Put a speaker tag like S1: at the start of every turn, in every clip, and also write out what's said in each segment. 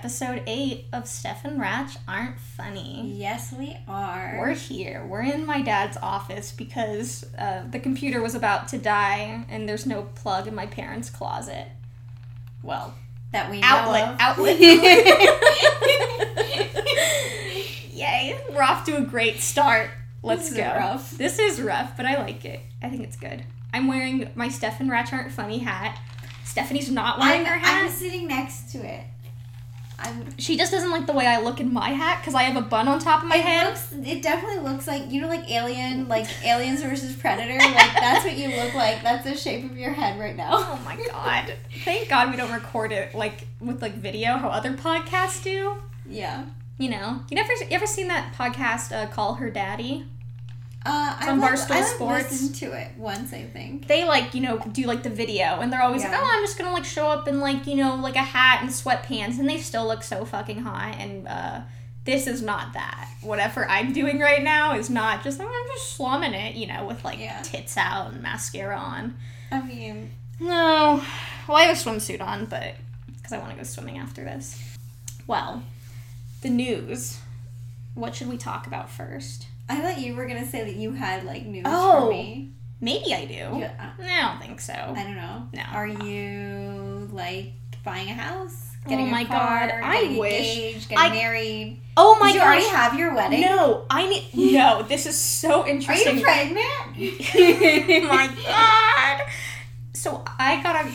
S1: episode 8 of Steph and Ratch Aren't Funny.
S2: Yes, we are.
S1: We're here. We're in my dad's office because uh, the computer was about to die and there's no plug in my parents' closet. Well,
S2: that we know
S1: outlet. Outlet. Yay. We're off to a great start. Let's
S2: This is
S1: go.
S2: rough.
S1: This is rough, but I like it. I think it's good. I'm wearing my Steph and Ratch Aren't Funny hat. Stephanie's not wearing
S2: I'm,
S1: her hat.
S2: I'm sitting next to it. I'm.
S1: She just doesn't like the way I look in my hat because I have a bun on top of my
S2: it
S1: head.
S2: looks. It definitely looks like you know, like Alien, like Aliens versus Predator. Like that's what you look like. That's the shape of your head right now.
S1: Oh my god! Thank God we don't record it like with like video how other podcasts do.
S2: Yeah.
S1: You know, you never you ever seen that podcast uh, Call Her Daddy?
S2: Uh,
S1: It's
S2: I
S1: on Barstool
S2: I like
S1: Sports.
S2: listened to it once, I think.
S1: They like you know do like the video and they're always
S2: Yeah.
S1: like, oh, I'm just gonna like show up in like you know like a hat and sweatpants and they still look so fucking hot and uh, this is not that. Whatever I'm doing right now is not just I'm just slumming it, you know, with like
S2: Yeah.
S1: tits out and mascara on.
S2: I mean,
S1: No. Well, I have a swimsuit on, but because I want to go swimming after this. Well, the news. What should we talk about first?
S2: I thought you were gonna say that you had like news
S1: Oh.
S2: for me.
S1: Maybe I do.
S2: Yeah.
S1: I don't think so.
S2: I don't know.
S1: No.
S2: Are you like buying a house?
S1: Oh my
S2: a car,
S1: God, I
S2: getting
S1: wish-
S2: engaged, getting
S1: I-
S2: married?
S1: Oh my
S2: god! you already have your wedding?
S1: No, I need. No, this is so interesting.
S2: Are you pregnant?
S1: oh my god. So I got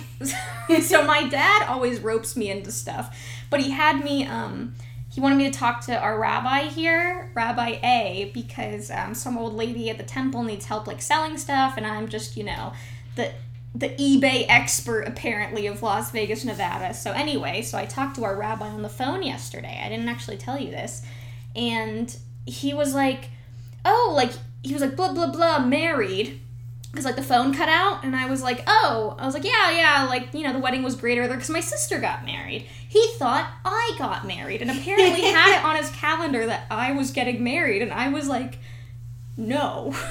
S1: a. so my dad always ropes me into stuff, but he had me. Um, he wanted me to talk to our rabbi here, Rabbi A, because um, some old lady at the temple needs help like selling stuff, and I'm just you know the the eBay expert apparently of Las Vegas, Nevada. So anyway, so I talked to our rabbi on the phone yesterday. I didn't actually tell you this, and he was like, "Oh, like he was like blah blah blah married." Because like the phone cut out, and I was like, "Oh," I was like, "Yeah, yeah," like you know the wedding was great because my sister got married. He thought I got married, and apparently had it on his calendar that I was getting married, and I was like, "No."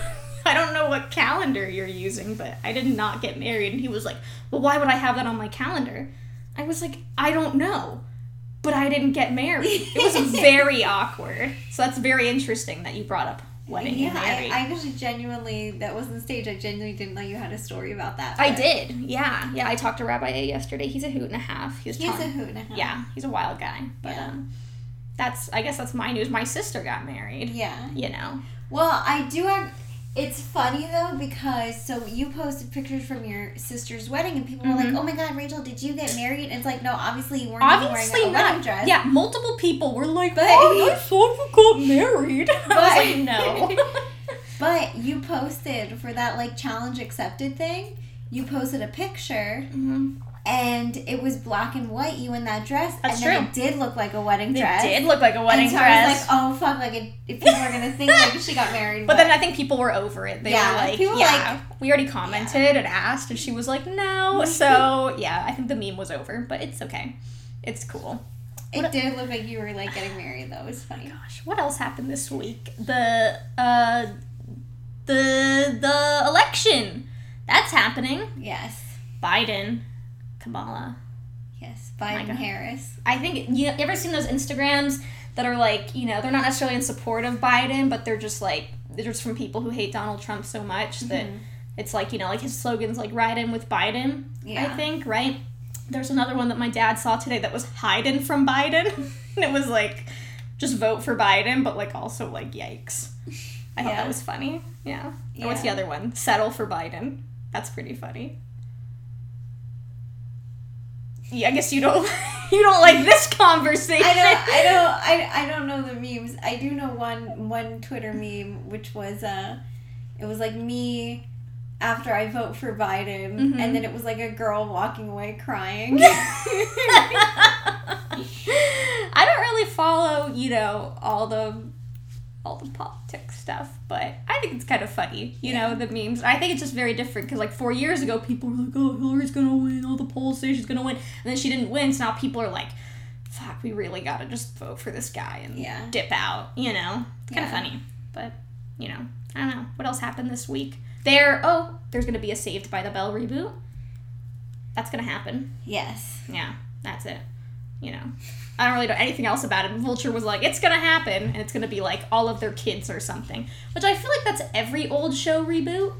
S1: I don't know what calendar you're using, but I did not get married. And he was like, Well, why would I have that on my calendar? I was like, I don't know. But I didn't get married. It was very awkward. So that's very interesting that you brought up wedding
S2: yeah, I. I actually genuinely that wasn't stage. I genuinely didn't know you had a story about that.
S1: I did. Yeah. Yeah. I talked to Rabbi A yesterday. He's a hoot and a half. He was
S2: He's a hoot and a half.
S1: Yeah, he's a wild guy. But
S2: Yeah.
S1: um that's I guess that's my news. My sister got married.
S2: Yeah.
S1: You know.
S2: Well, I do have. It's funny though because so you posted pictures from your sister's wedding and people were
S1: Mhm.
S2: like, "Oh my God, Rachel, did you get married?" And it's like, no, obviously you weren't
S1: Obviously
S2: wearing a wedding dress.
S1: Yeah, multiple people were like,
S2: But-
S1: "Oh, thought you got married." I was like, "No."
S2: But you posted for that like challenge accepted thing. You posted a picture
S1: Mhm.
S2: And it was black and white. You in that dress,
S1: That's
S2: and then
S1: true.
S2: it did look like a wedding
S1: It
S2: dress.
S1: It did look like a wedding
S2: and so
S1: dress.
S2: I was like, oh fuck, like it, if people are gonna think like she got married,
S1: but then I think people were over it. They
S2: Yeah,
S1: were like,
S2: people were
S1: yeah, we already commented and asked, and she was like, no. So, yeah, I think the meme was over, but it's okay. It's cool.
S2: it did look like you were like getting married. though. It was funny.
S1: Gosh, what else happened this week? The, uh, the, the election. That's happening.
S2: Yes,
S1: Biden, Kamala.
S2: yes, Biden
S1: God.
S2: Harris.
S1: I think you, you ever seen those Instagrams that are like, you know, they're not necessarily in support of Biden, but they're just like they're just from people who hate Donald Trump so much that
S2: Mhm.
S1: it's like, you know, like his slogans like ride in with Biden,
S2: Yeah.
S1: I think, right? There's another one that my dad saw today that was hiding from Biden. and it was like just vote for Biden, but like also like yikes. I thought
S2: Yeah.
S1: that was funny. Yeah. Or what's the other one? Settle for Biden. That's pretty funny. Yeah, I guess you don't you don't like this conversation.
S2: I don't, I don't, I, I don't know the memes. I do know one one Twitter meme which was uh, it was like me after I vote for Biden,
S1: Mhm.
S2: and then it was like a girl walking away crying.
S1: I don't really follow, you know, all the all the politics stuff, but I think it's kind of funny, you know, the memes. I think it's just very different because like four years ago, people were like, "Oh, Hillary's gonna win. All the polls say she's gonna win," and then she didn't win. So now people are like, "Fuck, we really gotta just vote for this guy and
S2: Yeah.
S1: dip out." You know, it's kind of
S2: Yeah.
S1: funny, but you know, I don't know what else happened this week. There, oh, there's gonna be a Saved by the Bell reboot. That's gonna happen.
S2: yes.
S1: Yeah, that's it. You know, I don't really know anything else about it. Vulture was like, it's gonna happen, and it's gonna be like all of their kids or something. Which I feel like that's every old show reboot.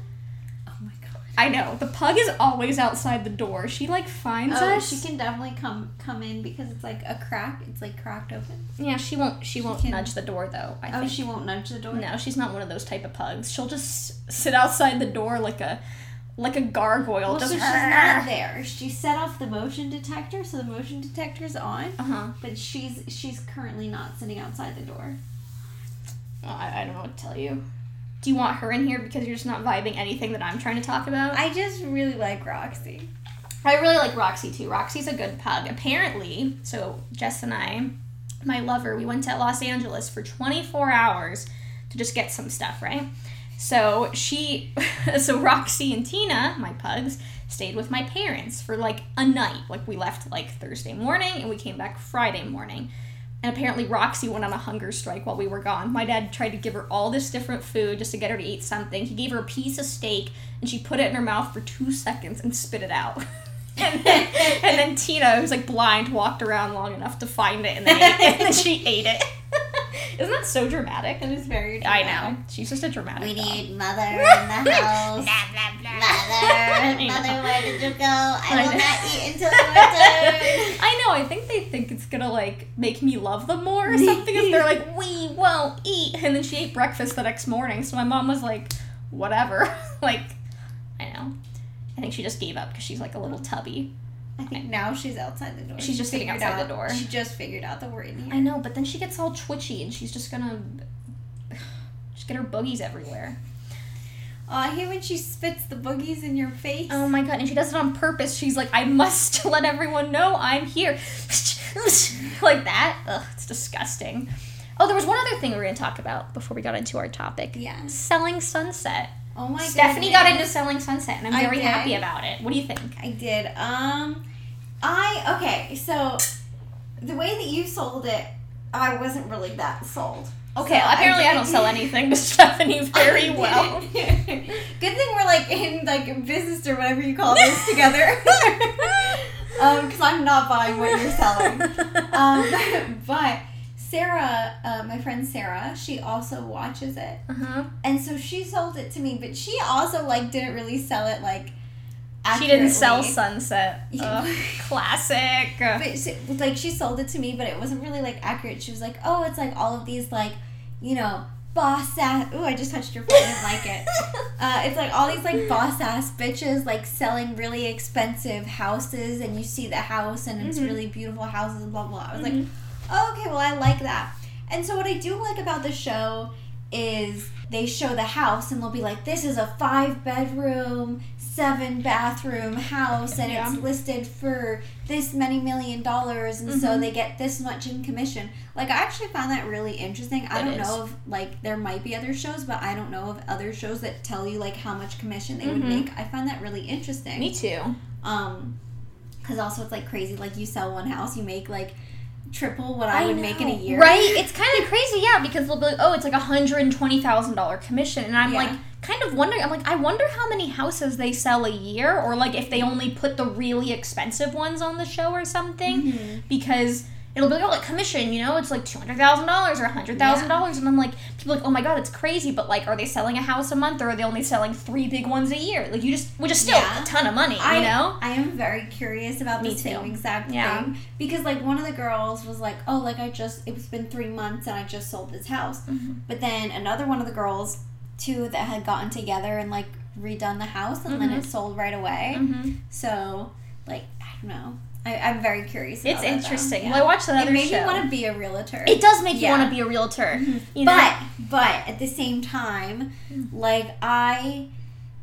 S2: Oh my god.
S1: I know the pug is always outside the door. She like finds
S2: Oh,
S1: us.
S2: she can definitely come come in because it's like a crack. It's like cracked open.
S1: Yeah, she won't. She won't
S2: can-
S1: nudge the door though. I
S2: Oh,
S1: think.
S2: she won't nudge the door.
S1: no, she's not one of those type of pugs. She'll just sit outside the door like a like a gargoyle.
S2: Well,
S1: just
S2: so she's not there. She set off the motion detector, so the motion detector's on,
S1: Uh huh.
S2: but she's she's currently not sitting outside the door.
S1: Well, I, I don't know what to tell you. Do you want her in here because you're just not vibing anything that I'm trying to talk about?
S2: I just really like Roxy.
S1: I really like Roxy too. Roxy's a good pug. Apparently, so Jess and I, my lover, we went to Los Angeles for 24 hours to just get some stuff, right? So she, so Roxy and Tina, my pugs, stayed with my parents for like a night. Like we left like Thursday morning and we came back Friday morning. And apparently Roxy went on a hunger strike while we were gone. My dad tried to give her all this different food just to get her to eat something. He gave her a piece of steak and she put it in her mouth for two seconds and spit it out. and, then, and then Tina, who's like blind, walked around long enough to find it and then, ate, and then she ate it. Isn't that so dramatic?
S2: It is very.
S1: I know. She's just a dramatic
S2: We
S1: dog.
S2: need mother in the house.
S1: I
S2: Mother,
S1: know.
S2: mother, where did you go? I,
S1: I
S2: will
S1: know.
S2: not eat until you return.
S1: I know. I think they think it's gonna like make me love them more or something. if they're like, we won't eat, and then she ate breakfast the next morning. So my mom was like, whatever. like, I know. I think she just gave up because she's like a little tubby.
S2: I think now she's outside the door.
S1: She's just sitting outside the door.
S2: She just figured out that we're in here.
S1: I know, but then she gets all twitchy and she's just gonna just get her boogies everywhere.
S2: Oh, I hate when she spits the boogies in your face.
S1: Oh my god, and she does it on purpose. She's like, I must let everyone know I'm here. like that. Ugh, it's disgusting. Oh, there was one other thing we were gonna talk about before we got into our topic.
S2: Yeah.
S1: Selling Sunset.
S2: Oh my god.
S1: Stephanie got into Selling Sunset, and I'm very happy about it. What do you think?
S2: I did. Um, I okay. So the way that you sold it, I wasn't really that sold.
S1: Okay,
S2: So
S1: apparently I,
S2: did-
S1: don't sell anything to Stephanie very well.
S2: Good thing we're like in like business or whatever you call this together. um, because I'm not buying what you're selling. Um, but Sarah, uh, my friend Sarah, she also watches it,
S1: uh-huh.
S2: and so she sold it to me. But she also like didn't really sell it like.
S1: She didn't sell. Sunset. Ugh, classic.
S2: But she, like she sold it to me, but it wasn't really like accurate. She was like, "Oh, it's like all of these like, you know, boss ass." Ooh, I just touched your foot. I didn't like it. Uh, it's like all these like boss ass bitches like selling really expensive houses, and you see the house, and it's
S1: Mhm.
S2: really beautiful houses, and blah blah. I was
S1: Mhm.
S2: like, oh, okay, well, I like that. And so what I do like about the show is they show the house, and they'll be like, this is a five bedroom, seven bathroom house, and
S1: Yeah.
S2: it's listed for this many million dollars, and so
S1: Mhm.
S2: they get this much in commission. Like I actually found that really interesting. I
S1: It
S2: don't
S1: is.
S2: know if like there might be other shows, but I don't know of other shows that tell you like how much commission they would
S1: Mhm.
S2: make. I find that really interesting.
S1: Me too.
S2: Um, because also it's like crazy. Like you sell one house, you make like triple what I, would make in a year.
S1: Right? It's kind of crazy, yeah, because they'll be like, oh, it's like a hundred and twenty thousand dollar commission, and I'm
S2: Yeah.
S1: like, kind of wondering. I'm like, I wonder how many houses they sell a year, or like if they only put the really expensive ones on the show or something,
S2: Mhm.
S1: because it'll be like, oh, like commission, you know, it's like two hundred thousand dollars or hundred thousand dollars, and I'm like, people are like, oh my god, it's crazy, but like, are they selling a house a month, or are they only selling three big ones a year? Like, you just, which is still
S2: Yeah.
S1: a ton of money,
S2: I
S1: you know?
S2: I am very curious about
S1: Me
S2: the same exact
S1: Yeah.
S2: thing because like one of the girls was like, oh, like I just it's been three months and I just sold this house,
S1: Mhm.
S2: but then another one of the girls, two that had gotten together and like redone the house and then
S1: Mhm.
S2: it sold right away.
S1: Mhm.
S2: So like I don't know. I, I'm very curious. About
S1: It's interesting.
S2: Yeah.
S1: Well, I watched that
S2: it made
S1: show.
S2: me want to be a realtor.
S1: it does make you want to be a realtor.
S2: Mhm.
S1: You know?
S2: but but at the same time,
S1: Mm.
S2: like I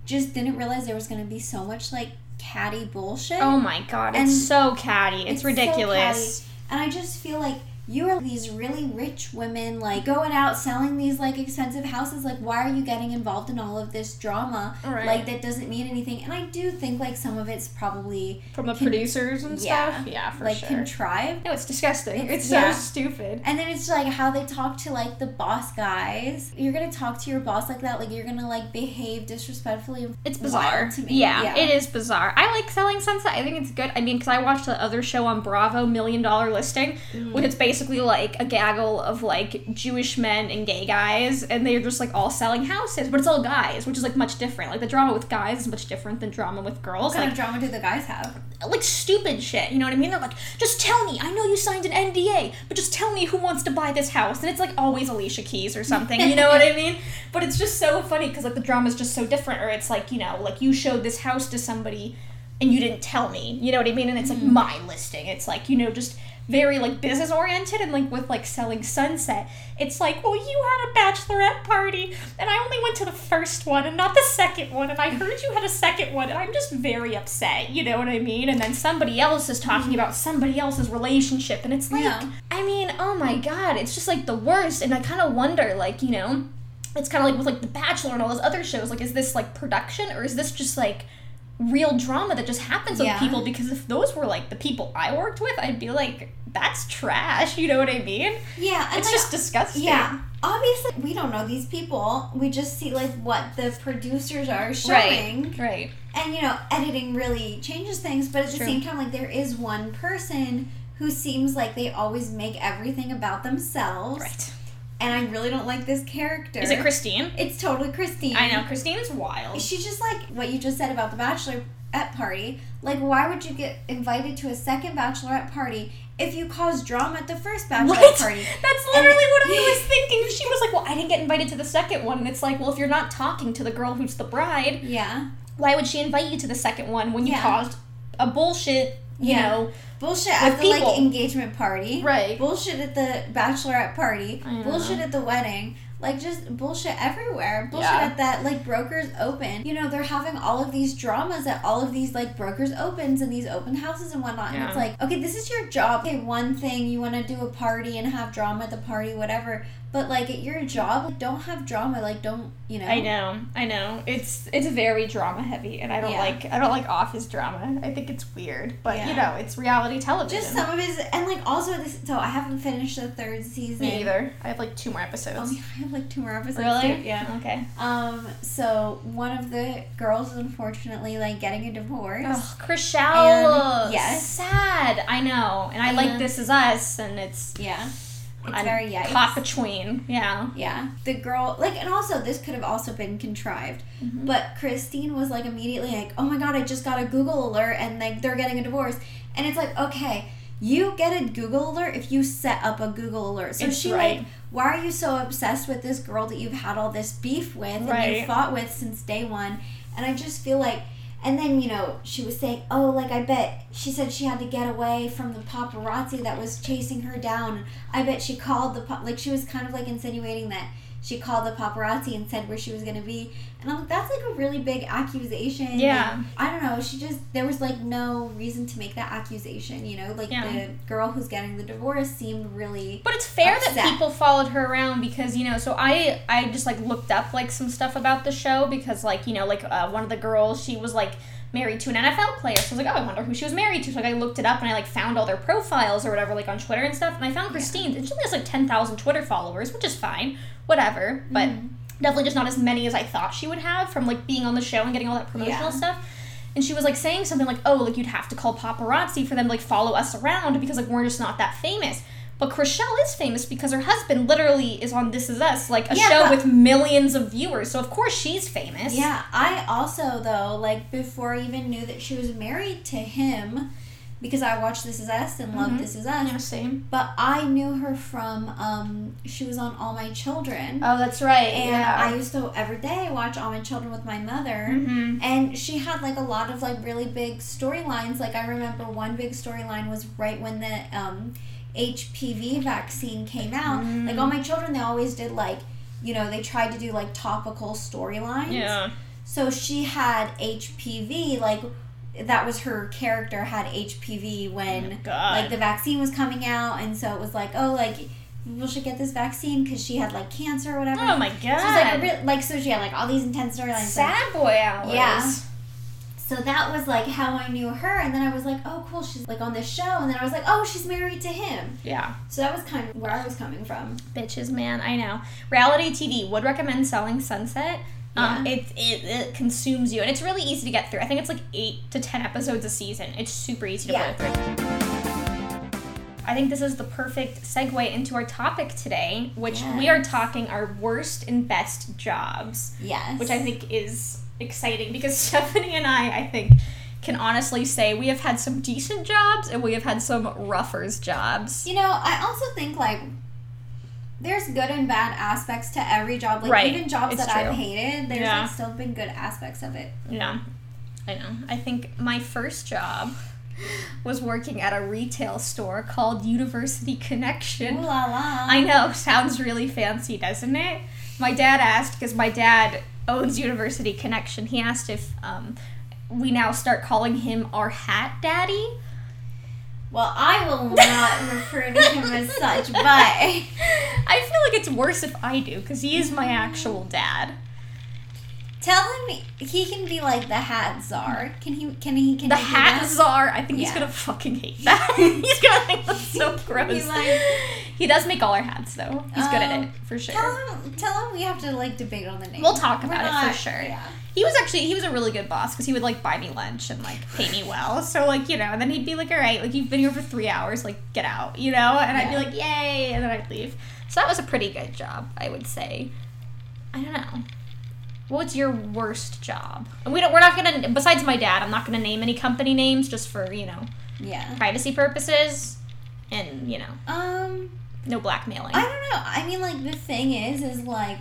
S2: just didn't realize there was gonna be so much like catty bullshit.
S1: Oh my god, it's
S2: And
S1: so catty. It's,
S2: it's so
S1: ridiculous.
S2: And I just feel like you are these really rich women like going out selling these like expensive houses like why are you getting involved in all of this drama
S1: Right.
S2: like that doesn't mean anything and i do think like some of it's probably
S1: From the
S2: Con-
S1: producers and
S2: yeah,
S1: stuff. Yeah, for
S2: like
S1: sure.
S2: contrived
S1: no, it's disgusting.
S2: It's-
S1: It's,
S2: yeah.
S1: so stupid.
S2: and then it's like how they talk to like the boss guys you're gonna talk to your boss like that like you're gonna like behave disrespectfully
S1: It's bizarre
S2: to me.
S1: Yeah,
S2: Yeah.
S1: it is bizarre. I like Selling Sunset. I think it's good. I mean, because I watched the other show on Bravo, Million Dollar Listing,
S2: Mm.
S1: which it's basically like a gaggle of like Jewish men and gay guys, and they're just like all selling houses, but it's all guys, which is like much different. Like the drama with guys is much different than drama with girls.
S2: what kind
S1: Like,
S2: of drama do the guys have
S1: like stupid shit. You know what I mean? They're like, just tell me. I know you signed an NDA, but just tell me who wants to buy this house. And it's like always Alicia Keys or something. You know what I mean? But it's just so funny because like the drama is just so different. Or it's like you know, like you showed this house to somebody and you didn't tell me. You know what I mean? And it's like mm-hmm. my listing. It's like you know just very like business oriented and like with like selling sunset. It's like well you had a bachelorette party and i only went to the first one and not the second one and i heard you had a second one and i'm just very upset you know what i mean? And then somebody else is talking mm-hmm. about somebody else's relationship and it's like
S2: Yeah.
S1: i mean oh my god it's just like the worst and i kind of wonder like you know it's kind of like with like the bachelor and all those other shows like is this like production or is this just like real drama that just happens
S2: Yeah.
S1: with people because if those were like the people I worked with, I'd be like, that's trash. You know what I mean?
S2: yeah
S1: It's
S2: like,
S1: just disgusting.
S2: Yeah. Obviously, we don't know these people. We just see like what the producers are showing.
S1: Right. Right.
S2: And you know, editing really changes things, but at the same time like there is one person who seems like they always make everything about themselves.
S1: Right.
S2: And I really don't like this character.
S1: Is it Christine?
S2: It's totally Christine.
S1: I know. Christine's wild.
S2: She's just like what you just said about the bachelorette party. Like, why would you get invited to a second bachelorette party if you caused drama at the first bachelorette
S1: Right?
S2: party?
S1: That's literally what I was thinking. She was like, well, I didn't get invited to the second one. And it's like, well, if you're not talking to the girl who's the bride,
S2: Yeah.
S1: why would she invite you to the second one when you
S2: Yeah.
S1: caused a bullshit, you
S2: Yeah.
S1: know?
S2: Bullshit at the like engagement party.
S1: Right.
S2: Bullshit at the bachelorette party. Bullshit at the wedding. Like just bullshit everywhere. Bullshit
S1: Yeah.
S2: at that like brokers open. You know, they're having all of these dramas at all of these like brokers opens and these open houses and whatnot. And it's like, okay, this is your job. Okay, one thing you want to do a party and have drama at the party, whatever. But like at your job, like, don't have drama. Like don't you know?
S1: I know, I know. It's it's very drama heavy, and I don't
S2: Yeah.
S1: like I don't like office drama. I think it's weird, but
S2: Yeah.
S1: you know, it's reality television.
S2: Just some of his and like also this. So I haven't finished the third season.
S1: Me either. I have like two more episodes.
S2: Um, I have like two more episodes.
S1: really?
S2: too. Yeah.
S1: Okay.
S2: Um, so one of the girls is unfortunately like getting a divorce.
S1: Oh,
S2: Chrishell. Yes.
S1: Sad. I know, and I like This Is Us, and it's
S2: Yeah. It's very yikes.
S1: caught between. Yeah.
S2: Yeah. The girl like and also this could have also been contrived.
S1: Mhm.
S2: But Christine was like immediately like, "Oh my god, I just got a Google alert and like they're getting a divorce." And it's like, "Okay, you get a Google alert if you set up a Google alert." So
S1: It's
S2: she
S1: right.
S2: like, "Why are you so obsessed with this girl that you've had all this beef with and you fought with since day 1?" And I just feel like and then, you know, she was saying, oh, like, I bet she said she had to get away from the paparazzi that was chasing her down. I bet she called the, pa-, like, she was kind of like insinuating that she called the paparazzi and said where she was going to be. And I'm like, that's like a really big accusation.
S1: Yeah.
S2: And I don't know. She just, there was like no reason to make that accusation, you know? Like,
S1: Yeah.
S2: the girl who's getting the divorce seemed really.
S1: But it's fair that people followed her around because you know. So I I just like looked up like some stuff about the show because like you know like uh, one of the girls she was like married to an NFL player. So I was like, oh, I wonder who she was married to. So like I looked it up and I like found all their profiles or whatever like on Twitter and stuff. And I found Christine. And she only has like ten thousand Twitter followers, which is fine, whatever. But
S2: Mhm.
S1: definitely just not as many as I thought she would have from like being on the show and getting all that promotional
S2: Yeah.
S1: stuff. And she was like saying something like, "Oh, like you'd have to call paparazzi for them to like follow us around because like we're just not that famous." But Chrishell is famous because her husband literally is on This Is Us, like a
S2: Yeah,
S1: show with millions of viewers. So of course she's famous.
S2: Yeah, I also though like before I even knew that she was married to him, because I watched This Is Us and loved
S1: Mhm.
S2: This Is Us.
S1: Yeah, same.
S2: But I knew her from um she was on All My Children,
S1: Oh, that's right.
S2: and
S1: yeah.
S2: I used to every day watch All My Children with my mother.
S1: Mhm.
S2: And she had like a lot of like really big storylines. Like I remember one big storyline was right when the um, HPV vaccine came out.
S1: Mm.
S2: Like all my children, they always did like, you know, they tried to do like topical storylines.
S1: Yeah.
S2: So she had HPV, like that was her character had HPV when
S1: Oh
S2: like the vaccine was coming out, and so it was like, oh, like people should get this vaccine because she had like cancer or whatever.
S1: Oh my god.
S2: So it was like like so she had like all these intense storylines.
S1: sad boy hours.
S2: Yeah. So that was like how I knew her, and then I was like, oh cool, she's like on this show, and then I was like, oh, she's married to him.
S1: Yeah.
S2: So that was kind of where I was coming from.
S1: Bitches, man. I know. Reality TV would recommend Selling Sunset. Um, it, it, it consumes you, and it's really easy to get through. I think it's like eight to ten episodes a season. It's super easy to
S2: Yeah.
S1: play through. I think this is the perfect segue into our topic today, which we are talking our worst and best jobs,
S2: Yes.
S1: which I think is exciting because Stephanie and I, I think, can honestly say we have had some decent jobs and we have had some roughers jobs.
S2: You know, I also think like there's good and bad aspects to every job. Like
S1: Right.
S2: even jobs
S1: It's
S2: that I've hated, there's
S1: Yeah.
S2: like still been good aspects of it.
S1: Yeah, I know. I think my first job was working at a retail store called University
S2: Ooh
S1: Connection.
S2: la la.
S1: I know, sounds really fancy, doesn't it? My dad asked, because my dad owns University Connection, he asked if um, we now start calling him our hat daddy.
S2: Well, I will not refer to him as such, but
S1: I feel like it's worse if I do, because he is my actual dad.
S2: tell him he can be like the hat czar. Can he? Can he? Can
S1: The
S2: he
S1: hat czar, I think he's gonna fucking hate that. he's gonna think that's so gross.
S2: Like-
S1: he does make all our hats though. He's good at
S2: Um,
S1: it for sure.
S2: Tell him. Tell him we have to like debate on the name.
S1: We'll talk
S2: We're
S1: about it
S2: not-
S1: for sure.
S2: Yeah.
S1: He was actually he was a really good boss because he would like buy me lunch and like pay me well. So like you know, and then he'd be like, "All right, like you've been here for three hours, like get out," you know, and I'd be like, "Yay!" and then I'd leave. So that was a pretty good job, I would say. I don't know. What's your worst job? And we don't. We're not gonna. Besides my dad, I'm not gonna name any company names just for you know
S2: Yeah.
S1: privacy purposes, and you know
S2: Um.
S1: No blackmailing.
S2: I don't know. I mean, like the thing is, is like,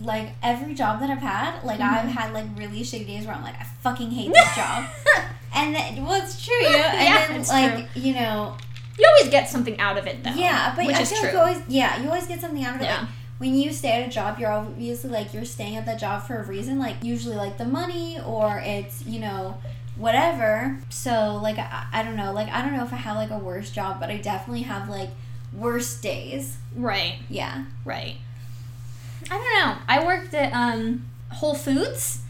S2: like every job that I've had, like
S1: Mm-hmm.
S2: I've had like really shitty days where I'm like, I fucking hate this job. And then, well, it's true, you know. And
S1: Yeah,
S2: then,
S1: it's
S2: like, you know,
S1: you always get something out of it though.
S2: yeah. But
S1: which
S2: I
S1: is
S2: feel
S1: true.
S2: like you always, yeah, you always get something out of it.
S1: Yeah.
S2: Like, when you stay at a job, you're obviously like you're staying at that job for a reason. Like usually, like the money or it's you know whatever. So like I, I don't know. Like I don't know if I have like a worse job, but I definitely have like worse days.
S1: right.
S2: Yeah.
S1: Right. I don't know. I worked at um, Whole Foods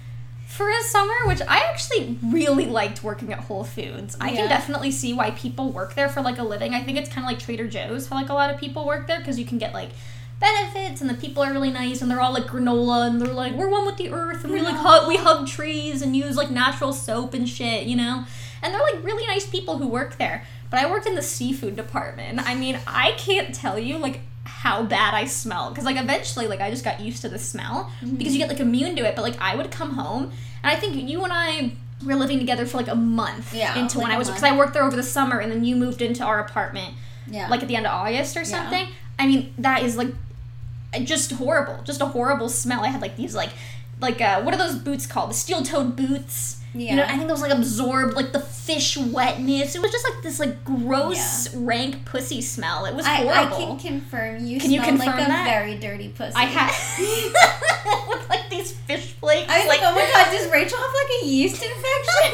S1: for a summer, which I actually really liked working at Whole Foods. I
S2: Yeah.
S1: can definitely see why people work there for like a living. I think it's kind of like Trader Joe's how like a lot of people work there because you can get like benefits and the people are really nice and they're all like granola and they're like we're one with the earth and we like hug we hug trees and use like natural soap and shit, you know. And they're like really nice people who work there. But I worked in the seafood department. I mean, I can't tell you like how bad I smell because like eventually like I just got used to the smell because you get like immune to it. But like I would come home and I think you and I were living together for like a month
S2: Yeah,
S1: into when I was because I worked there over the summer and then you moved into our apartment
S2: Yeah.
S1: like at the end of August or
S2: Yeah.
S1: something. I mean, that is like just horrible, just a horrible smell. I had like these like like uh, what are those boots called? The steel-toed boots. You know, I think it was like absorbed like the fish wetness. It was just like this like gross, rank pussy smell. It was
S2: I, I
S1: horrible.
S2: can confirm you
S1: Can you
S2: smell like
S1: confirm
S2: a
S1: that?
S2: very dirty pussy.
S1: I had with like these fish flakes.
S2: I was like, oh my god, does Rachel have like a yeast infection?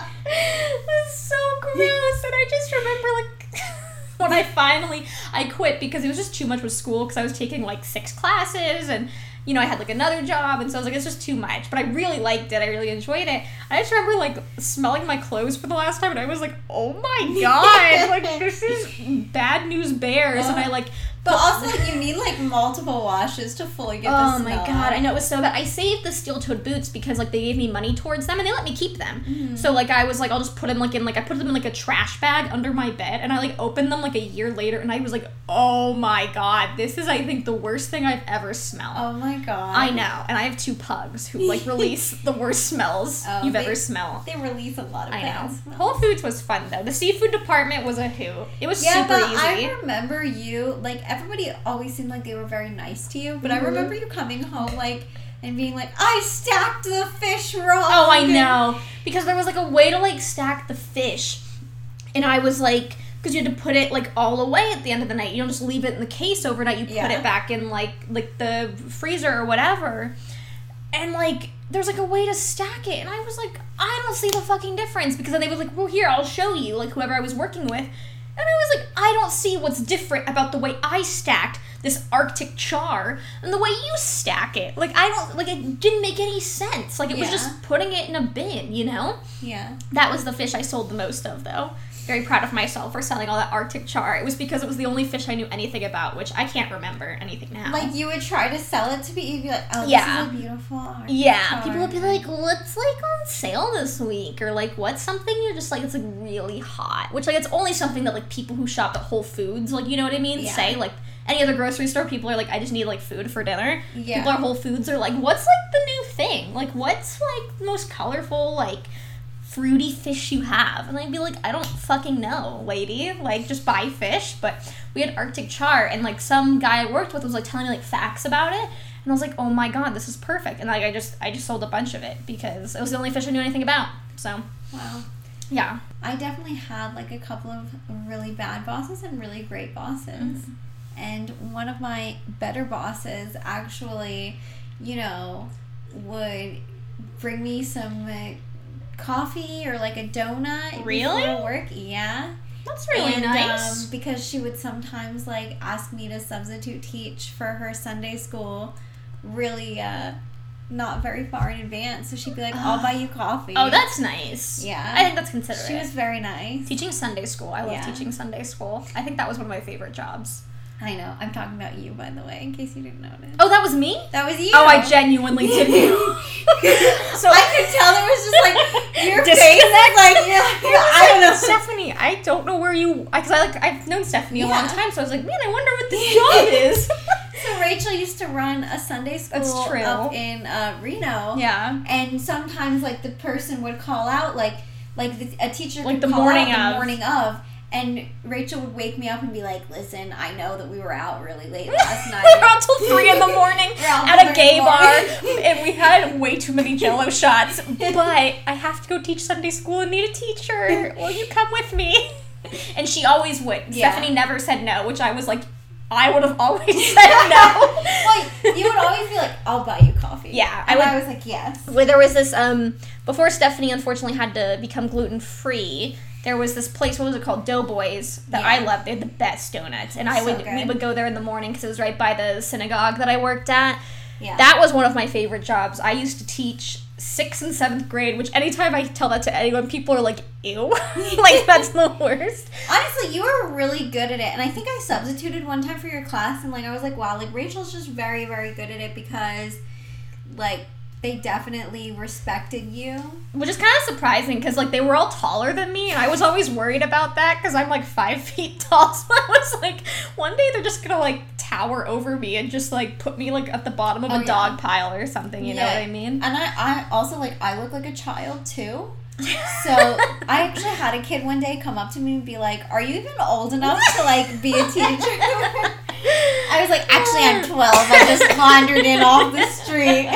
S1: It was so gross, and I just remember like when I finally I quit because it was just too much with school because I was taking like six classes and you know I had like another job and so I was like it's just too much. But I really liked it. I really enjoyed it. I just remember like smelling my clothes for the last time and I was like, oh my god, like this is bad news bears, and I like.
S2: But also, you need like multiple washes to fully get the smell.
S1: Oh my god, I know it was so bad. I saved the steel-toed boots because like they gave me money towards them and they let me keep them.
S2: Mm-hmm.
S1: So like I was like I'll just put them like in like I put them in like a trash bag under my bed and I like opened them like a year later and I was like, "Oh my god, this is I think the worst thing I've ever smelled."
S2: Oh my god.
S1: I know. And I have two pugs who like release the worst smells
S2: Oh,
S1: you've
S2: they-
S1: ever smelled.
S2: They release a lot of
S1: I know.
S2: smells.
S1: Whole Foods was fun though. The seafood department was a hoot. It was
S2: Yeah,
S1: super
S2: but
S1: easy.
S2: I remember you like everybody always seemed like they were very nice to you, but I
S1: Mhm.
S2: remember you coming home like and being like, "I stacked the fish wrong."
S1: Oh, I know. Because there was like a way to like stack the fish. And I was like, because you had to put it like all away at the end of the night. You don't just leave it in the case overnight. You put it back in like like the freezer or whatever. and like there's like a way to stack it and i was like i don't see the fucking difference because then they was like well here i'll show you like whoever i was working with and i was like i don't see what's different about the way i stacked this arctic char and the way you stack it. Like i don't like it didn't make any sense. Like it was just putting it in a bin you know?
S2: Yeah.
S1: that was the fish i sold the most of though very proud of myself for selling all that arctic char it was because it was the only fish i knew anything about which i can't remember anything now
S2: Like you would try to sell it to me, you'd be like, "Oh,
S1: Yeah.
S2: this is a beautiful art."
S1: Yeah, people would be like, "What's like on sale this week?" Or like, "What's something you're just like it's like really hot?" Which like it's only something that like people who shop at Whole Foods, like you know what I mean,
S2: Yeah.
S1: say like any other grocery store. People are like, "I just need like food for dinner."
S2: Yeah.
S1: People at Whole Foods are like, "What's like the new thing? Like what's like the most colorful like?" Fruity fish you have. And i'd be like i don't fucking know lady. Like just buy fish. But we had arctic char and like some guy i worked with was like telling me like facts about it. And i was like oh my god this is perfect. And like i just i just sold a bunch of it because it was the only fish i knew anything about. So
S2: Wow.
S1: yeah.
S2: I definitely had like a couple of really bad bosses and really great bosses. Mm-hmm. And one of my better bosses actually, you know, would bring me some coffee or like a donut
S1: Really?
S2: before work. Yeah.
S1: that's really
S2: and,
S1: nice
S2: Um, because she would sometimes like ask me to substitute teach for her Sunday school really uh not very far in advance. So she'd be like, I'll buy you coffee.
S1: oh that's nice
S2: Yeah.
S1: i think that's considerate
S2: She was very nice.
S1: teaching sunday school i love
S2: Yeah.
S1: teaching sunday school i think that was one of my favorite jobs
S2: I know. I'm talking about you, by the way, in case you didn't notice.
S1: oh that was me
S2: That was you.
S1: oh i genuinely didn't so
S2: I could tell there was just like your face,
S1: Disconnect.
S2: like yeah, I don't know.
S1: Stephanie, I don't know where you because I like I've known Stephanie a long time, so I was like, man, I wonder what this job is.
S2: So Rachel used to run a Sunday school
S1: That's true.
S2: up in uh, Reno.
S1: yeah.
S2: and sometimes like the person would call out like like the, a teacher
S1: Like the morning
S2: the morning of and Rachel would wake me up and be like listen I know that we were out really late last night
S1: we were out till three in the morning at a gay
S2: three in the
S1: bar, and we had way too many Jello shots. But I have to go teach Sunday school and need a teacher. Will you come with me? And she always would.
S2: Yeah.
S1: Stephanie never said no, which I was like, I would have always said no.
S2: well you would always be like I'll buy you coffee
S1: Yeah, I would-
S2: I was like yes
S1: where there was this um before Stephanie unfortunately had to become gluten free. There was this place. What was it called? Doughboys that I loved. They had the best donuts, and I
S2: So
S1: would we would go there in the morning because it was right by the synagogue that I worked at.
S2: yeah
S1: That was one of my favorite jobs. I used to teach sixth and seventh grade, which anytime I tell that to anyone, people are like, "Ew," like that's the worst.
S2: Honestly, you were really good at it, and I think I substituted one time for your class, and like I was like, wow, like Rachel's just very, very good at it because, like, they definitely respected you.
S1: Which is kind of surprising because like they were all taller than me, and I was always worried about that because I'm like five feet tall. So I was like, one day they're just gonna like tower over me and just like put me like at the bottom of
S2: Oh,
S1: a
S2: yeah.
S1: dog pile or something. You know what I mean?
S2: And I, I also like I look like a child too. So I actually had a kid one day come up to me and be like, "Are you even old enough to like be a teacher?" I was like, "Actually, I'm 12. I just wandered in off the street."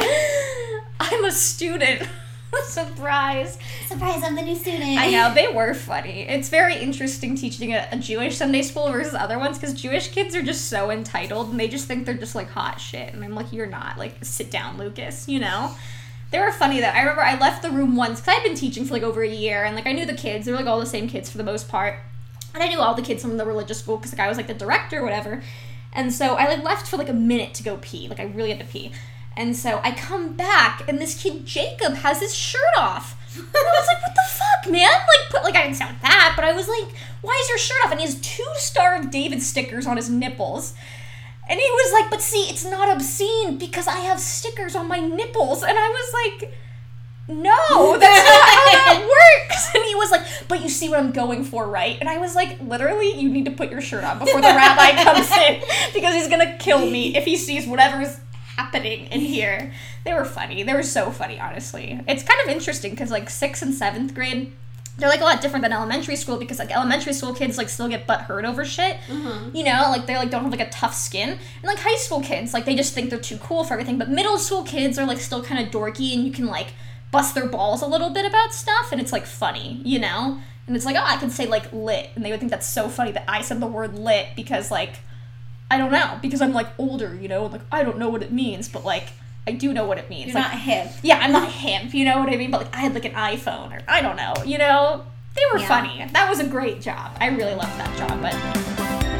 S1: I'm a student. Surprise.
S2: Surprise! I'm the new student.
S1: I know they were funny. It's very interesting teaching a, a Jewish Sunday school versus other ones because Jewish kids are just so entitled and they just think they're just like hot shit. And I'm like, you're not. Like, sit down, Lucas. You know. They were funny though. I remember I left the room once because I'd been teaching for like over a year and like I knew the kids. They were like all the same kids for the most part. And I knew all the kids from the religious school because like I was like the director or whatever. And so I like left for like a minute to go pee. Like I really had to pee. And so I come back and this kid Jacob has his shirt off. And I was like, what the fuck, man? Like put like I didn't sound that, but I was like, why is your shirt off? And he has two Star of David stickers on his nipples. And he was like, but see, it's not obscene because I have stickers on my nipples. And I was like, no, that's not how that works. And he was like, but you see what I'm going for, right? And I was like, literally, you need to put your shirt on before the rabbi comes in because he's gonna kill me if he sees whatever's happening in here. They were funny. They were so funny, honestly. It's kind of interesting because like sixth and seventh grade, they're like a lot different than elementary school because like elementary school kids like still get butt hurt over shit.
S2: Mhm.
S1: You know, like they like don't have like a tough skin. And like high school kids, like they just think they're too cool for everything. But middle school kids are like still kind of dorky and you can like bust their balls a little bit about stuff and it's like funny, you know? And it's like, oh, I can say like lit. And they would think that's so funny that I said the word lit because like I don't know, because I'm like older, you know, like I don't know what it means, but like I do know what it means.
S2: You're
S1: like,
S2: not hip.
S1: yeah, I'm not hip, you know what I mean? But like I had like an iPhone or I don't know, you know? They were
S2: Yeah.
S1: funny. That was a great job. I really loved that job, but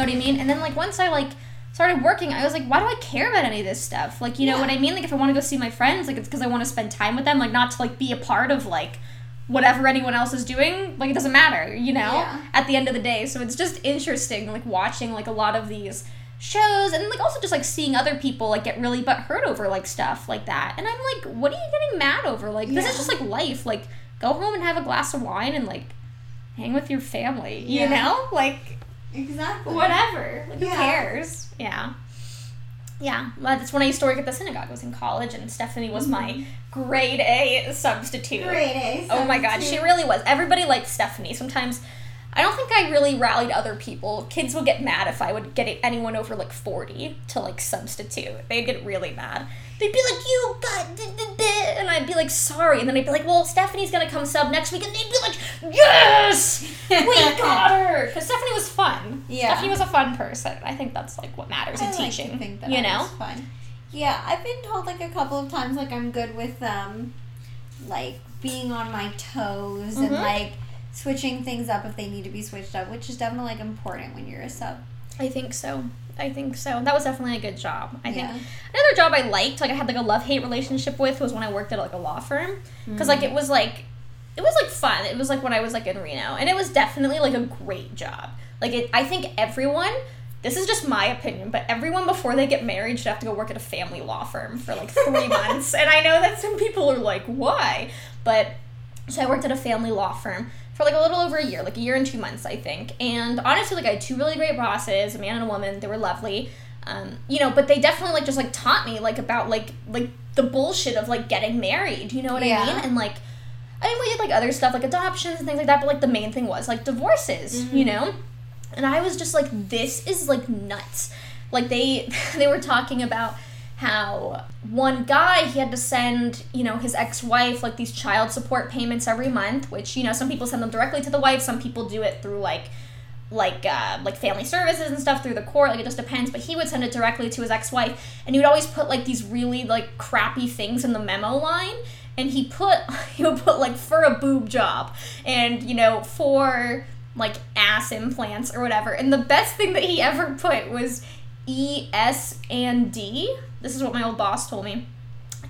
S1: know what I mean? And then like once I like started working, I was like, why do I care about any of this stuff? Like, you know
S2: Yeah.
S1: what I mean? Like, if I want to go see my friends, like it's because I want to spend time with them, like not to like be a part of like whatever anyone else is doing. Like, it doesn't matter. You know?
S2: Yeah.
S1: At the end of the day, so it's just interesting, like watching like a lot of these shows and like also just like seeing other people like get really but hurt over like stuff like that and i'm like what are you getting mad over like this is
S2: Yeah.
S1: just like life like go home and have a glass of wine and like hang with your family you know like
S2: Exactly.
S1: whatever like who
S2: Yeah.
S1: cares yeah yeah well, that's when i used to work at the synagogue i was in college and stephanie was my mm-hmm. grade a substitute
S2: Great A.
S1: Oh my god, she really was. Everybody liked Stephanie. Sometimes I don't think I really rallied other people. Kids would get mad if I would get anyone over like 40 to like substitute. They'd get really mad. They'd be like, "You got," d- d- d-" and I'd be like, "Sorry," and then I'd be like, "Well, Stephanie's gonna come sub next week," and they'd be like, "Yes, we got her," because Stephanie was fun.
S2: Yeah.
S1: Stephanie was a fun person. I think that's like what matters in
S2: I like to
S1: teaching.
S2: think that
S1: you
S2: I
S1: know?
S2: fun. Yeah, I've been told like a couple of times like I'm good with um like being on my toes and
S1: Mhm.
S2: like switching things up if they need to be switched up, which is definitely like important when you're a sub.
S1: I think so. I think so. That was definitely a good job. I think another job I liked, like I had like a love hate relationship with, was when I worked at like a law firm, because like it mm. was like, it was like fun. It was like when I was like in Reno, and it was definitely like a great job. Like it, I think everyone. This is just my opinion, but everyone before they get married should have to go work at a family law firm for like three months. And I know that some people are like, why? But so I worked at a family law firm for like a little over a year, like a year and two months, I think. And honestly, like I had two really great bosses, a man and a woman. They were lovely. Um, you know, but they definitely like just like taught me like about like like the bullshit of like getting married. You know what
S2: Yeah.
S1: I mean? And like, I mean, we did like other stuff like adoptions and things like that. But like the main thing was like divorces. You know, and I was just like, this is like nuts. Like they they were talking about how one guy he had to send you know his ex-wife like these child support payments every month which you know some people send them directly to the wife some people do it through like like uh, like family services and stuff through the court like it just depends but he would send it directly to his ex-wife and he would always put like these really like crappy things in the memo line and he put he would put like for a boob job and you know for like ass implants or whatever and the best thing that he ever put was E S and D this is what my old boss told me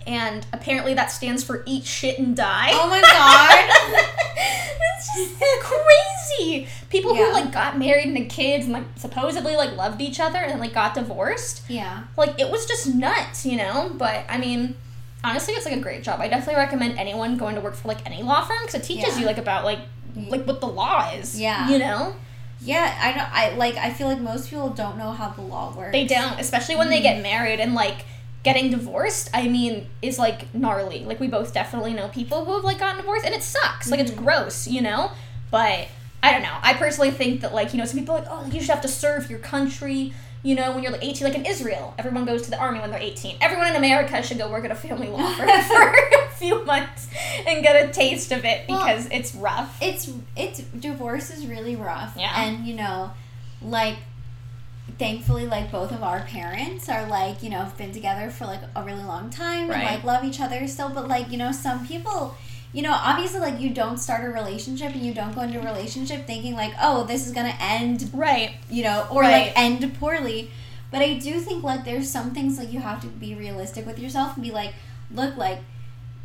S1: and apparently that stands for eat shit and die
S2: Oh my god.
S1: it's just crazy. People
S2: Yeah.
S1: who like got married and had kids and like supposedly like loved each other and like got divorced.
S2: yeah.
S1: Like it was just nuts, you know. But I mean, honestly, it's like a great job. I definitely recommend anyone going to work for like any law firm because it teaches
S2: Yeah.
S1: you like about like like what the law is.
S2: Yeah.
S1: you know.
S2: Yeah, I don't I like I feel like most people don't know how the law works.
S1: They don't, especially when they get mm. married and like getting divorced. I mean, is like gnarly. Like we both definitely know people who have like gotten divorced, and it sucks. Like it's mm-hmm. gross, you know. But I don't know. I personally think that like you know some people are like oh you should have to serve your country. You know, when you're like 18, like in Israel, everyone goes to the army when they're 18. Everyone in America should go work at a family law firm for a few months and get a taste of it
S2: Well,
S1: because it's rough.
S2: it's it's divorce is really rough
S1: Yeah.
S2: and you know like thankfully like both of our parents are like you know have been together for like a really long time and like love each other still but like you know some people you know obviously like you don't start a relationship and you don't go into a relationship thinking like oh this is gonna end
S1: Right.
S2: you know or
S1: Right.
S2: like end poorly but i do think like there's some things like you have to be realistic with yourself and be like look like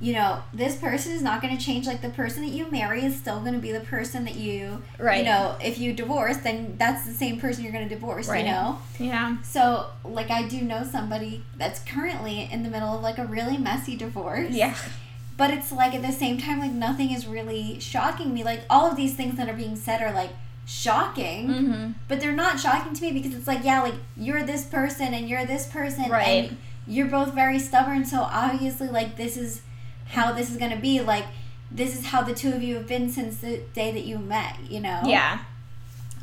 S2: you know this person is not going to change like the person that you marry is still going to be the person that you
S1: Right.
S2: you know if you divorce then that's the same person you're going to divorce
S1: Right.
S2: you know
S1: Yeah.
S2: so like i do know somebody that's currently in the middle of like a really messy divorce
S1: Yeah.
S2: But it's like at the same time like nothing is really shocking me like all of these things that are being said are like shocking
S1: Mm-hmm.
S2: but they're not shocking to me because it's like yeah like you're this person and you're this person
S1: Right.
S2: and you're both very stubborn so obviously like this is how this is going to be like this is how the two of you have been since the day that you met you know
S1: Yeah.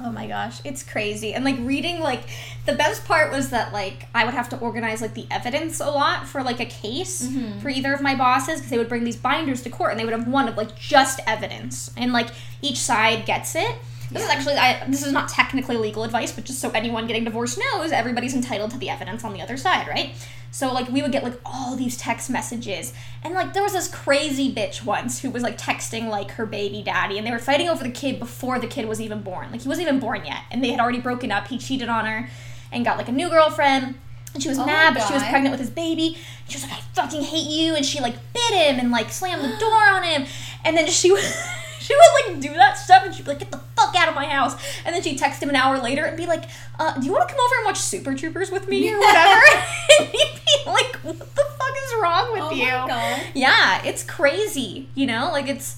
S1: Oh my gosh, it's crazy. And like reading like the best part was that like I would have to organize like the evidence a lot for like a case
S2: Mhm.
S1: for either of my bosses because they would bring these binders to court and they would have one of like just evidence and like each side gets it. This is actually I, this is not technically legal advice, but just so anyone getting divorced knows, everybody's entitled to the evidence on the other side, right? So like we would get like all these text messages, and like there was this crazy bitch once who was like texting like her baby daddy, and they were fighting over the kid before the kid was even born. Like he wasn't even born yet, and they had already broken up. He cheated on her, and got like a new girlfriend. And she was
S2: Oh
S1: mad, but she was pregnant with his baby. She was like, "I fucking hate you," and she like bit him and like slammed the door on him. And then she would she would like do that stuff, and she'd be like, "Get the fuck out of my house!" And then she'd text him an hour later and be like, uh, "Do you want to come over and watch Super Troopers with me or whatever?" and he'd be like, "What the fuck is wrong with
S2: Oh
S1: you?" Yeah, it's crazy. You know, like it's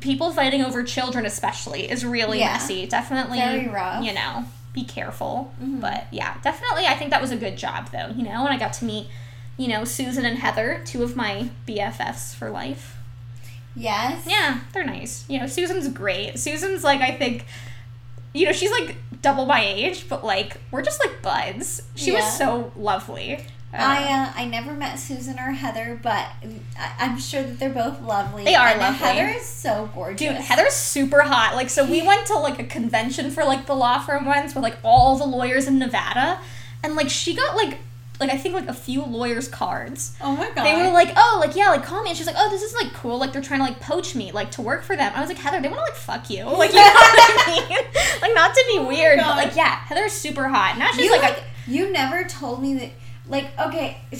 S1: people fighting over children, especially, is really
S2: Yeah.
S1: messy. Definitely,
S2: Very rough.
S1: You know, be careful.
S2: Mhm.
S1: But yeah, definitely, I think that was a good job, though. You know, and I got to meet, you know, Susan and Heather, two of my BFFs for life.
S2: Yes.
S1: Yeah, they're nice. You know, Susan's great. Susan's like, I think, you know, she's like double my age, but like we're just like buds. She was so lovely.
S2: I uh, I never met Susan or Heather, but I, I'm sure that they're both lovely.
S1: They are
S2: and
S1: lovely.
S2: Heather is so gorgeous.
S1: Dude, Heather's super hot. Like, so we went to like a convention for like the law firm once with like all the lawyers in Nevada, and like she got like like I think like a few lawyers' cards.
S2: Oh my god.
S1: They were like, oh, like yeah, like call me. And she's like, oh, this is like cool. Like they're trying to like poach me, like to work for them. I was like, Heather, they want to like fuck you. Like you know what I mean? Like not to be oh weird, but like yeah, Heather's super hot. Now she's
S2: you
S1: like,
S2: like,
S1: a,
S2: you never told me that. Like okay,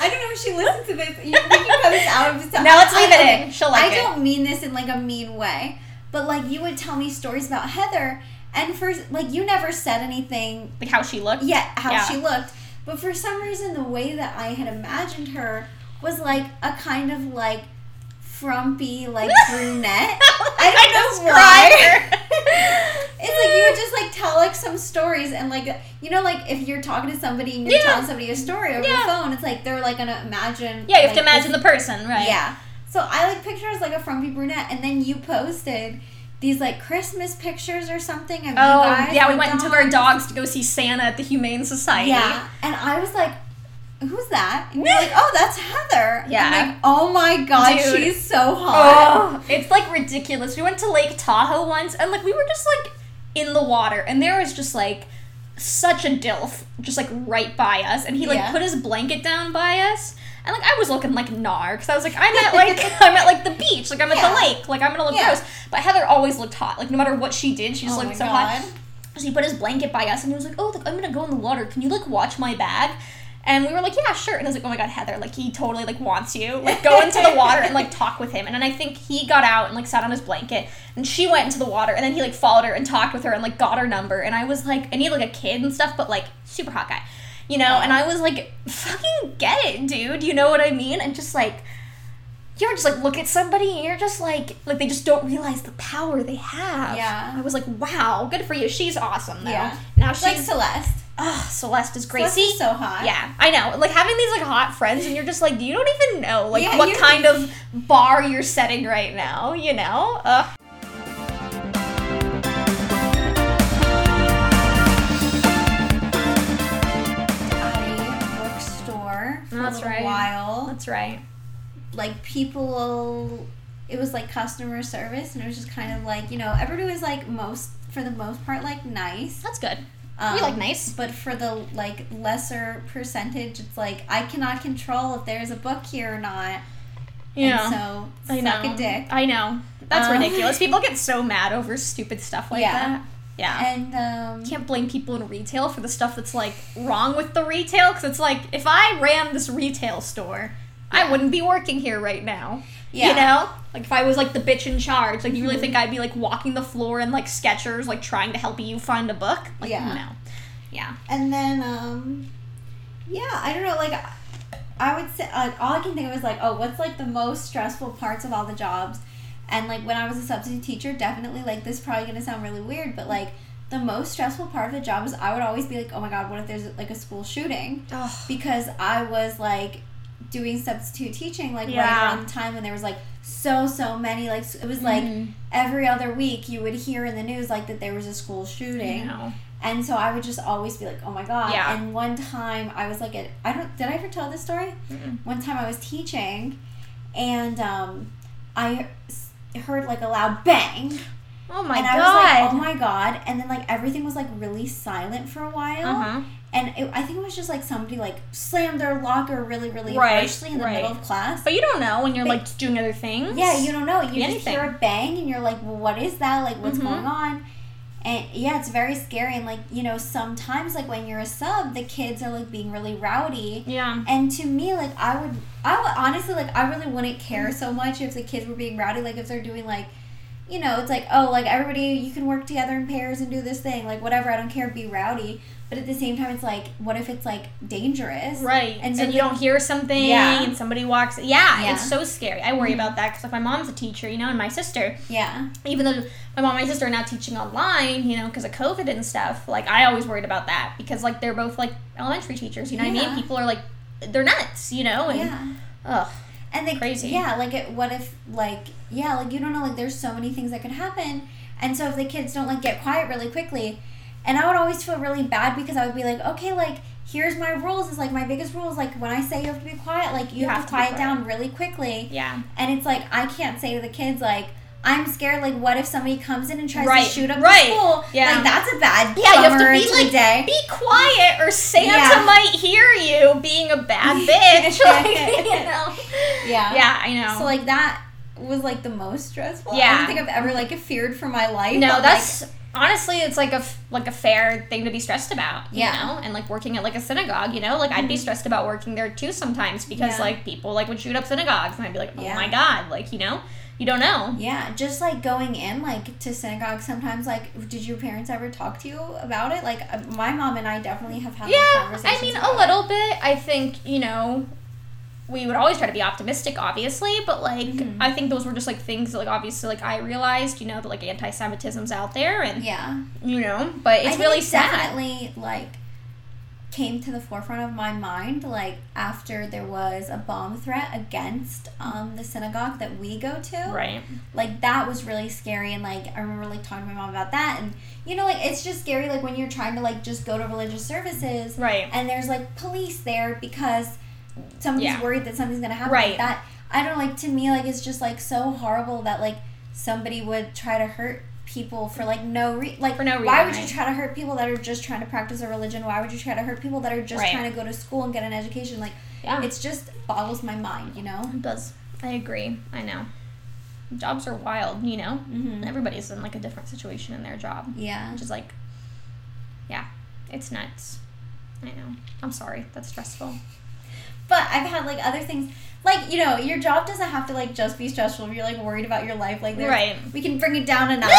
S2: I don't know if she listens to this. You, can cut this out of this.
S1: No, let's leave it
S2: I,
S1: in. She'll like
S2: I
S1: it.
S2: don't mean this in like a mean way, but like you would tell me stories about Heather, and for like you never said anything
S1: like how she looked.
S2: Yeah, how
S1: Yeah.
S2: she looked, but for some reason the way that I had imagined her was like a kind of like frumpy like brunette. I don't know why. It's like you would just like tell like some stories and like you know like if you're talking to somebody and you're
S1: Yeah.
S2: telling somebody a story over
S1: Yeah.
S2: the phone, it's like they're like gonna imagine.
S1: Yeah, you have
S2: like,
S1: to imagine the person, right?
S2: Yeah. So I like picture her as like a frumpy brunette, and then you posted these like Christmas pictures or something of you
S1: Oh,
S2: guys.
S1: yeah, we went and took our
S2: dogs.
S1: to go see Santa at the Humane Society.
S2: Yeah, and I was like, "Who's that?" And you're like, "Oh, that's Heather."
S1: Yeah.
S2: I'm like, "Oh my god,
S1: Dude.
S2: she's so hot."
S1: Oh, it's like ridiculous. We went to Lake Tahoe once, and like we were just like in the water, and there was just like such a dilf just like right by us, and he like
S2: Yeah.
S1: put his blanket down by us. And like I was looking like gnar because I was like I'm at like I'm at like the beach like I'm at
S2: Yeah.
S1: the lake like I'm gonna look
S2: Yeah.
S1: gross but Heather always looked hot like no matter what she did she just
S2: Oh
S1: looked so
S2: God.
S1: hot so he put his blanket by us and he was like, "Oh, like, I'm gonna go in the water. Can you like watch my bag?" And we were like, "Yeah, sure." And I was like, "Oh my god, Heather! Like he totally like wants you. Like go into the water and like talk with him." And then I think he got out and like sat on his blanket, and she went into the water, and then he like followed her and talked with her and like got her number. And I was like, I need like a kid and stuff, but like super hot guy, you know. And I was like, "Fucking get it, dude. You know what I mean?" And just like you ever just like look at somebody and you're just like like they just don't realize the power they have.
S2: Yeah.
S1: I was like, wow, good for you. She's awesome though.
S2: Yeah.
S1: Now
S2: It's like
S1: she's
S2: Celeste.
S1: oh, Celeste is great.
S2: Celeste is so hot.
S1: yeah, I know. Like having these like hot friends and you're just like, you don't even know like
S2: Yeah,
S1: what kind of bar you're setting right now. You know. Ugh.
S2: For
S1: That's
S2: a
S1: right.
S2: while.
S1: That's right.
S2: Like people, it was like customer service, and it was just kind of like you know everybody was like most for the most part like nice.
S1: That's good.
S2: Um,
S1: we like nice.
S2: But for the like lesser percentage, it's like I cannot control if there's a book here or not.
S1: Yeah.
S2: And so
S1: I
S2: suck
S1: know.
S2: a dick.
S1: I know. That's
S2: Um,
S1: ridiculous. People get so mad over stupid stuff like
S2: Yeah.
S1: that. Yeah.
S2: And um,
S1: can't blame people in retail for the stuff that's like wrong with the retail because it's like if I ran this retail store, I wouldn't be working here right now.
S2: Yeah.
S1: You know? Like if I was like the bitch in charge, like you really
S2: Mhm.
S1: think I'd be like walking the floor in like Skechers, like trying to help you find a book? Like
S2: Yeah.
S1: no. Yeah.
S2: And then, um, yeah, I don't know. Like, I would say uh, all I can think of is like, oh, what's like the most stressful parts of all the jobs? And like when I was a substitute teacher, definitely like this is probably gonna sound really weird, but like the most stressful part of the job is I would always be like, oh my god, what if there's like a school shooting?
S1: Ugh.
S2: Because I was like doing substitute teaching like right around the time when there was like so so many like it was like
S1: Mhm.
S2: every other week you would hear in the news like that there was a school shooting
S1: know.
S2: and so I would just always be like oh my god
S1: Yeah.
S2: and one time I was like at, I don't did I ever tell this story
S1: Mm-mm.
S2: one time I was teaching and um I heard like a loud bang
S1: Oh my
S2: and
S1: god.
S2: I was like oh my god and then like everything was like really silent for a while
S1: uh-huh.
S2: and it, I think it was just like somebody like slammed their locker really, really
S1: Right,
S2: harshly in the
S1: right.
S2: middle of class.
S1: But you don't know when you're
S2: But-
S1: like doing other things.
S2: yeah, you don't know. You
S1: Be
S2: just
S1: anything.
S2: hear a bang and you're like, well, what is that? Like, what's
S1: Mhm.
S2: going on? And yeah, it's very scary. And like, you know, sometimes like when you're a sub, the kids are like being really rowdy.
S1: Yeah.
S2: And to me, like, I would, I would honestly, like, I really wouldn't care so much if the kids were being rowdy. Like, if they're doing like, you know, it's like, oh, like everybody, you can work together in pairs and do this thing, like whatever. I don't care, be rowdy. But at the same time, it's like, what if it's like dangerous?
S1: Right.
S2: And
S1: And,
S2: so
S1: you don't hear something
S2: Yeah.
S1: and somebody walks. Yeah,
S2: Yeah.
S1: it's so scary. I worry mm-hmm. about that because like my mom's a teacher, you know, and my sister,
S2: Yeah.
S1: even though my mom and my sister are now teaching online, you know, because of COVID and stuff, like I always worried about that because like they're both like elementary teachers, you know what I mean? People are like, they're nuts, you know? And,
S2: Yeah.
S1: ugh.
S2: And they
S1: Crazy.
S2: Yeah, like it, what if like yeah, like you don't know like there's so many things that could happen. And so if the kids don't like get quiet really quickly, and I would always feel really bad because I would be like, okay, like here's my rules. Is like my biggest rule is like when I say you have to be quiet, like you,
S1: You
S2: have,
S1: have
S2: to quiet
S1: quiet.
S2: down really quickly.
S1: Yeah.
S2: And it's like I can't say to the kids like I'm scared. Like, what if somebody comes in and tries
S1: Right,
S2: to shoot up
S1: right,
S2: the school?
S1: yeah.
S2: like that's a bad
S1: Yeah, you have to be like,
S2: day.
S1: be quiet or Santa
S2: Yeah.
S1: might hear you being a bad bitch. like, you know?
S2: Yeah.
S1: Yeah, I know.
S2: So like that was like the most stressful.
S1: Yeah.
S2: I don't think I've ever like feared for my life.
S1: No,
S2: but, like,
S1: that's honestly, it's like a like a fair thing to be stressed about. You
S2: Yeah.
S1: know, and like working at like a synagogue, you know, like I'd be
S2: Mhm.
S1: stressed about working there too sometimes because
S2: Yeah.
S1: like people like would shoot up synagogues, and I'd be like, oh
S2: Yeah.
S1: my god, like you know, you don't know.
S2: Yeah, just like going in like to synagogue sometimes like did your parents ever talk to you about it? Like uh, my mom and I definitely have had
S1: Yeah,
S2: conversations.
S1: I mean a little bit. I think you know. We would always try to be optimistic, obviously, but like
S2: Mhm.
S1: I think those were just like things that like obviously like I realized, you know, that like anti-Semitism's out there, and
S2: Yeah.
S1: you know, but it's really
S2: it
S1: sad.
S2: definitely like came to the forefront of my mind like after there was a bomb threat against um, the synagogue that we go to.
S1: Right.
S2: like that was really scary and like i remember like talking to my mom about that and you know like it's just scary like when you're trying to like just go to religious services
S1: Right.
S2: and there's like police there because somebody's
S1: Yeah.
S2: worried that something's gonna happen
S1: Right.
S2: like that i don't like to me like it's just like so horrible that like somebody would try to hurt people for like no re- like
S1: For no reason.
S2: why would you try to hurt people that are just trying to practice a religion why would you try to hurt people that are just
S1: Right.
S2: trying to go to school and get an education like
S1: Yeah.
S2: it's just boggles my mind you know
S1: It does. I agree. I know. Jobs are wild, you know?
S2: mm-hmm.
S1: Everybody's in like a different situation in their job.
S2: yeah
S1: Which is like, yeah, it's nuts. I know. I'm sorry. That's stressful.
S2: But I've had like other things, like you know, your job doesn't have to like just be stressful. If you're like worried about your life, like
S1: Right.
S2: we can bring it down a notch.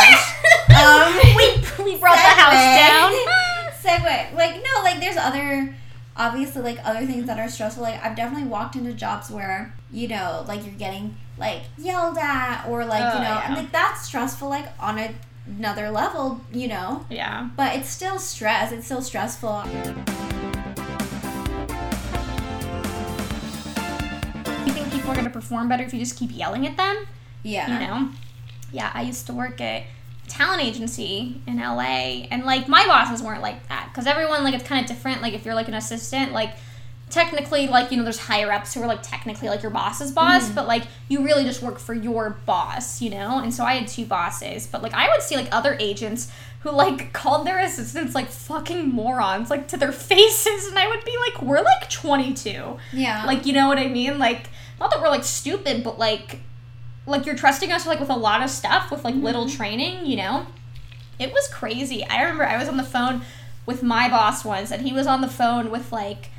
S2: um,
S1: we, we brought the house down.
S2: Segue, like no, like there's other, obviously like other things that are stressful. Like I've definitely walked into jobs where you know, like you're getting like yelled at or like
S1: Oh,
S2: you know, and like that's stressful. Like on a, another level, you know.
S1: Yeah.
S2: But it's still stress. It's still stressful.
S1: People are going to perform better if you just keep yelling at them?
S2: Yeah.
S1: you know yeah i used to work at a talent agency in la and like my bosses weren't like that because everyone like it's kind of different like if you're like an assistant like technically like you know there's higher ups who are like technically like your boss's boss mm-hmm. but like you really just work for your boss you know and so i had two bosses but like i would see like other agents who like called their assistants like fucking morons like to their faces and i would be like we're like 22
S2: Yeah.
S1: like you know what i mean like not that we're like stupid but like like you're trusting us like with a lot of stuff with like little mm-hmm. training you know? It was crazy. I remember i was on the phone with my boss once and he was on the phone with like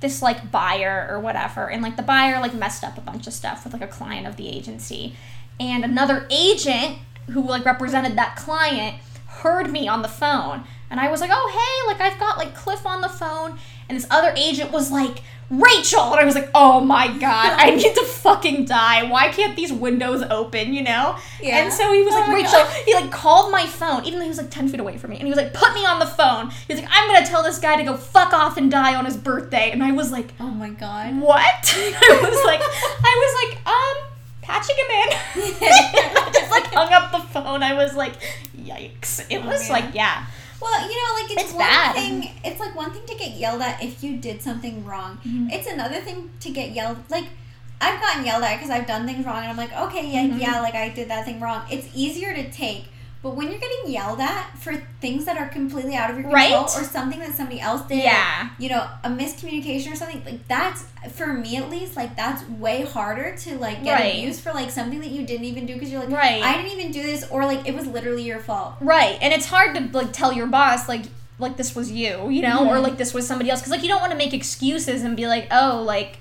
S1: this like buyer or whatever and like the buyer like messed up a bunch of stuff with like a client of the agency. And another agent who like represented that client heard me on the phone and i was like oh hey like i've got like cliff on the phone and this other agent was like, Rachel! And I was like, oh my god, I need to fucking die. Why can't these windows open, you know?
S2: Yeah.
S1: And so he was
S2: Oh
S1: like, Rachel,
S2: God.
S1: he like called my phone, even though he was like 10 feet away from me. And he was like, put me on the phone. He was like, I'm gonna tell this guy to go fuck off and die on his birthday. And I was like,
S2: Oh my god.
S1: what? I was like, I was like, um, patching him in. I just like hung up the phone. I was like, yikes. It
S2: Oh,
S1: was
S2: man.
S1: like, yeah.
S2: Well, you know, like it's,
S1: It's
S2: one
S1: bad.
S2: thing. It's like one thing to get yelled at if you did something wrong.
S1: Mhm.
S2: It's another thing to get yelled. Like I've gotten yelled at because I've done things wrong, and I'm like, okay, yeah,
S1: Mhm.
S2: yeah, like I did that thing wrong. It's easier to take. But when you're getting yelled at for things that are completely out of your control
S1: Right?
S2: or something that somebody else did,
S1: Yeah.
S2: you know, a miscommunication or something, like that's for me at least, like that's way harder to like get
S1: Right.
S2: abused for like something that you didn't even do because you're like,
S1: Right.
S2: I didn't even do this, or like it was literally your fault.
S1: Right. And it's hard to like tell your boss, like, like this was you, you know, or
S2: Mhm.
S1: like this was somebody else. Cause like you don't want to make excuses and be like, oh, like,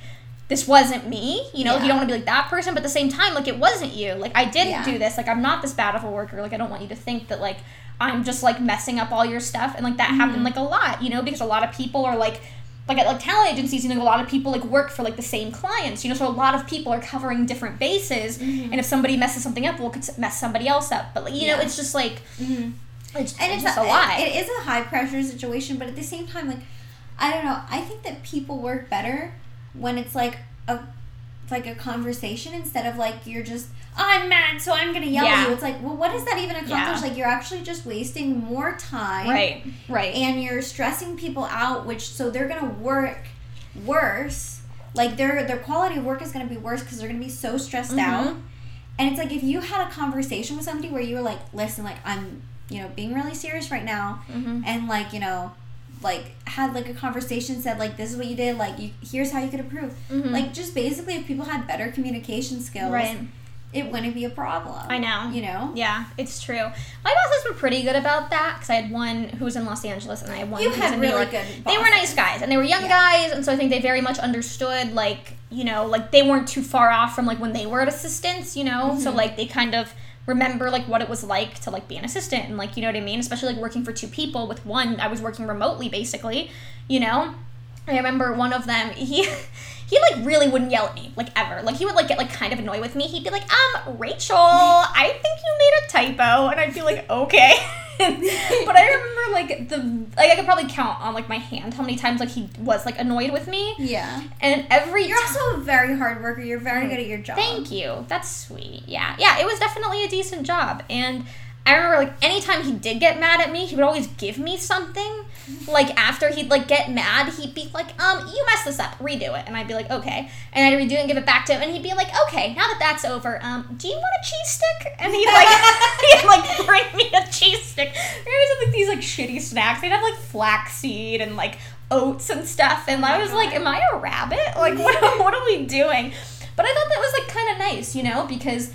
S1: this wasn't me, you know, you don't want to be like that person, but at the same time, like, it wasn't you. Like, I didn't
S2: Yeah.
S1: do this. Like, I'm not this bad of a worker. Like, I don't want you to think that, like, I'm just, like, messing up all your stuff. And, like, that happened,
S2: Mhm.
S1: like, a lot, you know, because a lot of people are, like, like at like talent agencies, you know, a lot of people like work for like the same clients, you know, so a lot of people are covering different bases.
S2: Mhm.
S1: And if somebody messes something up, well, it could mess somebody else up. But like, you know, it's just like
S2: Mm-hmm.
S1: it's,
S2: and
S1: it's
S2: a,
S1: a, lot.
S2: It, it is a high pressure situation, but at the same time, like I don't know. I think that people work better when it's like a it's like a conversation instead of like you're just I'm mad, so I'm gonna yell
S1: Yeah.
S2: at you. It's like, well, what does that even accomplish?
S1: Yeah.
S2: Like you're actually just wasting more time,
S1: right, right.
S2: And you're stressing people out, which so they're gonna work worse. Like their their quality of work is gonna be worse because they're gonna be so stressed
S1: Mhm.
S2: out. And it's like if you had a conversation with somebody where you were like, listen, like I'm, you know, being really serious right now,
S1: hmm
S2: and like you know, like had like a conversation, said like this is what you did, like you, here's how you could improve.
S1: Mhm.
S2: Like just basically, if people had better communication skills,
S1: Right.
S2: it wouldn't be a problem.
S1: I know.
S2: You know.
S1: Yeah, it's true. My bosses were pretty good about that because I had one who was in Los Angeles and I had one
S2: You
S1: who was in New
S2: really
S1: York.
S2: good.
S1: They were nice guys and they were young
S2: Yeah.
S1: guys, and so I think they very much understood, like, you know, like they weren't too far off from like when they were at assistants, you know? So,
S2: Mhm.
S1: like, they kind of remember like what it was like to like be an assistant and like you know what i mean? Especially like working for two people with one i was working remotely basically you know? I remember one of them he he like really wouldn't yell at me like ever like he would like get like kind of annoyed with me he'd be like um rachel i think you made a typo and i'd be like okay but i remember like the like i could probably count on like my hand how many times like he was like annoyed with me
S2: Yeah.
S1: and every
S2: You're also a very hard worker. You're very
S1: Mm.
S2: good at your job.
S1: Thank you. That's sweet. Yeah. Yeah, it was definitely a decent job. And I remember like anytime he did get mad at me, he would always give me something. Like after he'd like get mad, he'd be like, um, you messed this up, redo it. And I'd be like, okay. And I'd redo it and give it back to him and he'd be like, okay, now that that's over, um, do you want a cheese stick? And he'd like he'd like bring me a cheese stick. We always had like these like shitty snacks. They'd have like flaxseed and like oats and stuff. And I was like, am I a rabbit? Like what what are we doing? But I thought that was like kind of nice, you know, because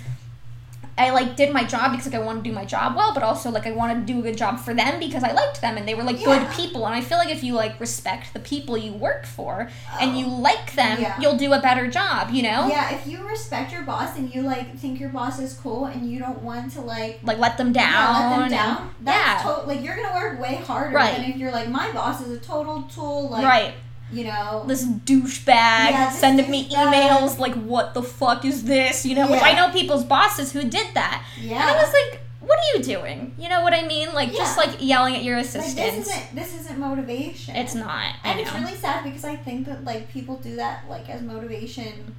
S1: I like did my job because like I wanted to do my job well, but also like I wanted to do a good job for them because I liked them and they were like good people. And I feel like if you like respect the people you work for and
S2: Oh.
S1: you like them,
S2: Yeah.
S1: you'll do a better job, you know?
S2: Yeah, if you respect your boss and you like think your boss is cool and you don't want to like
S1: Like let them down.
S2: yeah, let them down, that's
S1: yeah.
S2: to- like you're gonna work way harder
S1: Right.
S2: than if you're like my boss is a total tool, like
S1: right.
S2: You know.
S1: This douchebag
S2: Yeah,
S1: sending me
S2: douchebag.
S1: emails like, what the fuck is this? You know, which I know people's bosses who did that.
S2: Yeah.
S1: And I was like, what are you doing? You know what I mean? Like, just like yelling at your
S2: like, this isn't this isn't motivation.
S1: it's not.
S2: And it's really sad because I think that like people do that like as motivation.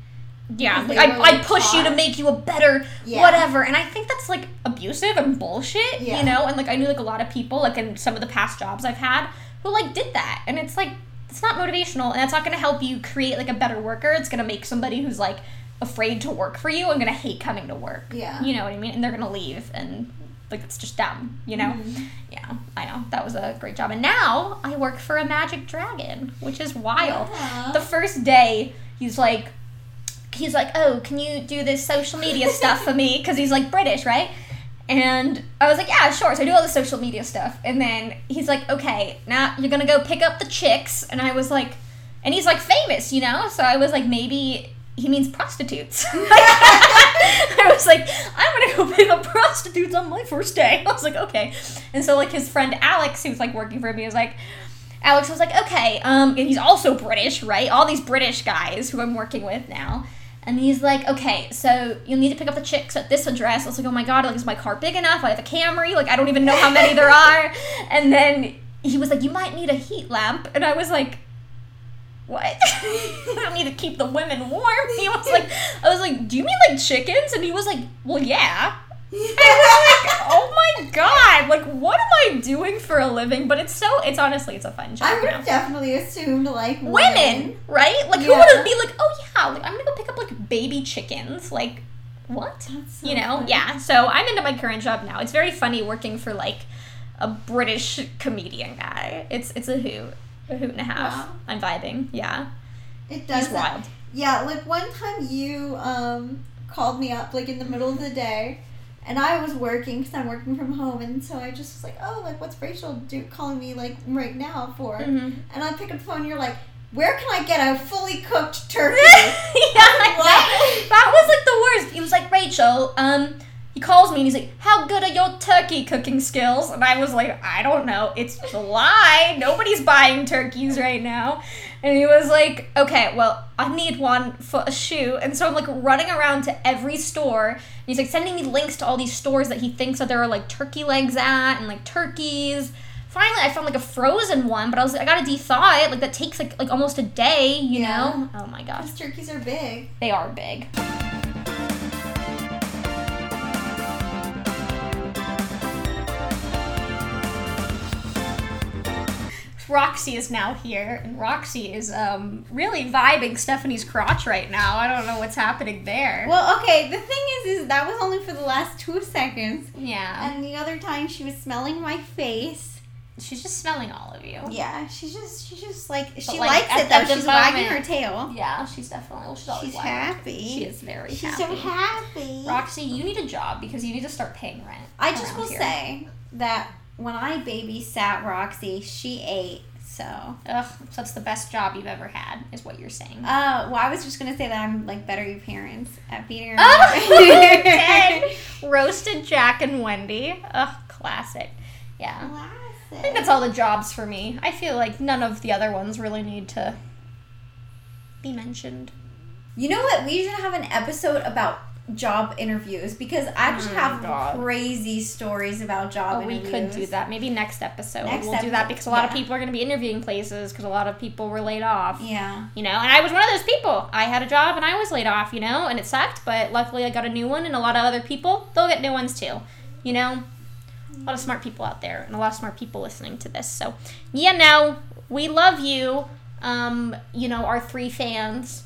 S1: Yeah, like I, I push you to make you a better
S2: Yeah.
S1: whatever, and I think that's like abusive and bullshit.
S2: Yeah.
S1: You know, and like I knew like a lot of people like in some of the past jobs I've had who like did that, and it's like it's not motivational, and that's not going to help you create like a better worker. It's going to make somebody who's like afraid to work for you and going to hate coming to work.
S2: Yeah.
S1: You know what I mean? And they're going to leave, and like it's just dumb. You know.
S2: Mhm.
S1: Yeah, I know that was a great job, and now I work for a magic dragon, which is wild
S2: Yeah.
S1: the first day he's like he's like oh can you do this social media stuff for me because he's like british right and i was like yeah sure. So i do all the social media stuff. And then he's like okay now you're gonna go pick up the chicks. And i was like and he's like famous you know? So i was like maybe he means prostitutes. I was like i'm gonna go pick up prostitutes on my first day. I was like okay. And so like his friend alex who's like working for me was like Alex was like, okay, um, and he's also British, right? All these British guys who I'm working with now. And he's like, okay, so you'll need to pick up the chicks at this address. I was like, oh my god, like, is my car big enough? I have a Camry. Like, I don't even know how many there are. And then he was like, you might need a heat lamp. And I was like, what? I don't need to keep the women warm. He was like, I was like, do you mean like chickens? And he was like, well, yeah. Like, oh my god, like what am I doing for a living? But it's so, it's honestly, it's a fun job.
S2: I would have definitely assumed like
S1: Women, right? Like who
S2: Yeah.
S1: would be like, oh yeah, like I'm gonna go pick up like baby chickens. Like what?
S2: So
S1: you know?
S2: funny.
S1: Yeah. So I'm into my current job now. It's very funny working for like a British comedian guy. It's it's a hoot, a hoot and a half.
S2: Wow.
S1: I'm vibing. Yeah,
S2: It does.
S1: he's wild.
S2: Yeah, like one time you um called me up like in the middle of the day, and I was working because I'm working from home, and so I just was like, oh, like what's Rachel do calling me like right now for?
S1: Mhm.
S2: And I pick up the phone, and you're like, where can I get a fully cooked turkey?
S1: yeah,
S2: What?
S1: that, that was like the worst. He was like, Rachel, um, he calls me and he's like, How good are your turkey cooking skills? And I was like, I don't know. It's July. Nobody's buying turkeys right now. And he was like, Okay, well, I need one for a shoe. And so I'm like running around to every store. And he's like sending me links to all these stores that he thinks that there are like turkey legs at and like turkeys. Finally, I found like a frozen one, but I was like, I gotta de-thaw it. Like that takes like like almost a day, you
S2: Yeah.
S1: know? Oh my gosh.
S2: Those turkeys are big.
S1: They are big. Roxy is now here, and Roxy is um, really vibing Stephanie's crotch right now. I don't know what's happening there.
S2: Well, okay. The thing is, is that was only for the last two seconds,
S1: yeah,
S2: and the other time she was smelling my face.
S1: she's just smelling all of you.
S2: Yeah, she's just, she's just like she
S1: like,
S2: likes it though. She's wagging her tail.
S1: Yeah, she's definitely. Well, she's always
S2: She's happy.
S1: She is very
S2: She's
S1: happy.
S2: so happy.
S1: Roxy, you need a job because you need to start paying rent.
S2: I just will
S1: here.
S2: say that when I babysat Roxy, she ate. So,
S1: Ugh, so that's the best job you've ever had, is what you're saying.
S2: Uh well, I was just gonna say that I'm like better your parents at feeding her.
S1: Oh. Roasted Jack and Wendy. Ugh, classic. Yeah. I think that's all the jobs for me. I feel like none of the other ones really need to be mentioned.
S2: You know what? We should have an episode about job interviews because I actually
S1: Oh
S2: have
S1: God.
S2: crazy stories about job
S1: Oh, we could do that. Maybe next episode
S2: Next
S1: we'll do that because a lot of people are going to be interviewing places because a lot of people were laid off.
S2: Yeah.
S1: You know, and I was one of those people. I had a job and I was laid off, you know, and it sucked, but luckily I got a new one and a lot of other people, they'll get new ones too. You know, a lot of smart people out there and a lot of smart people listening to this. So, yeah, no, we love you. Um, you know, our three fans.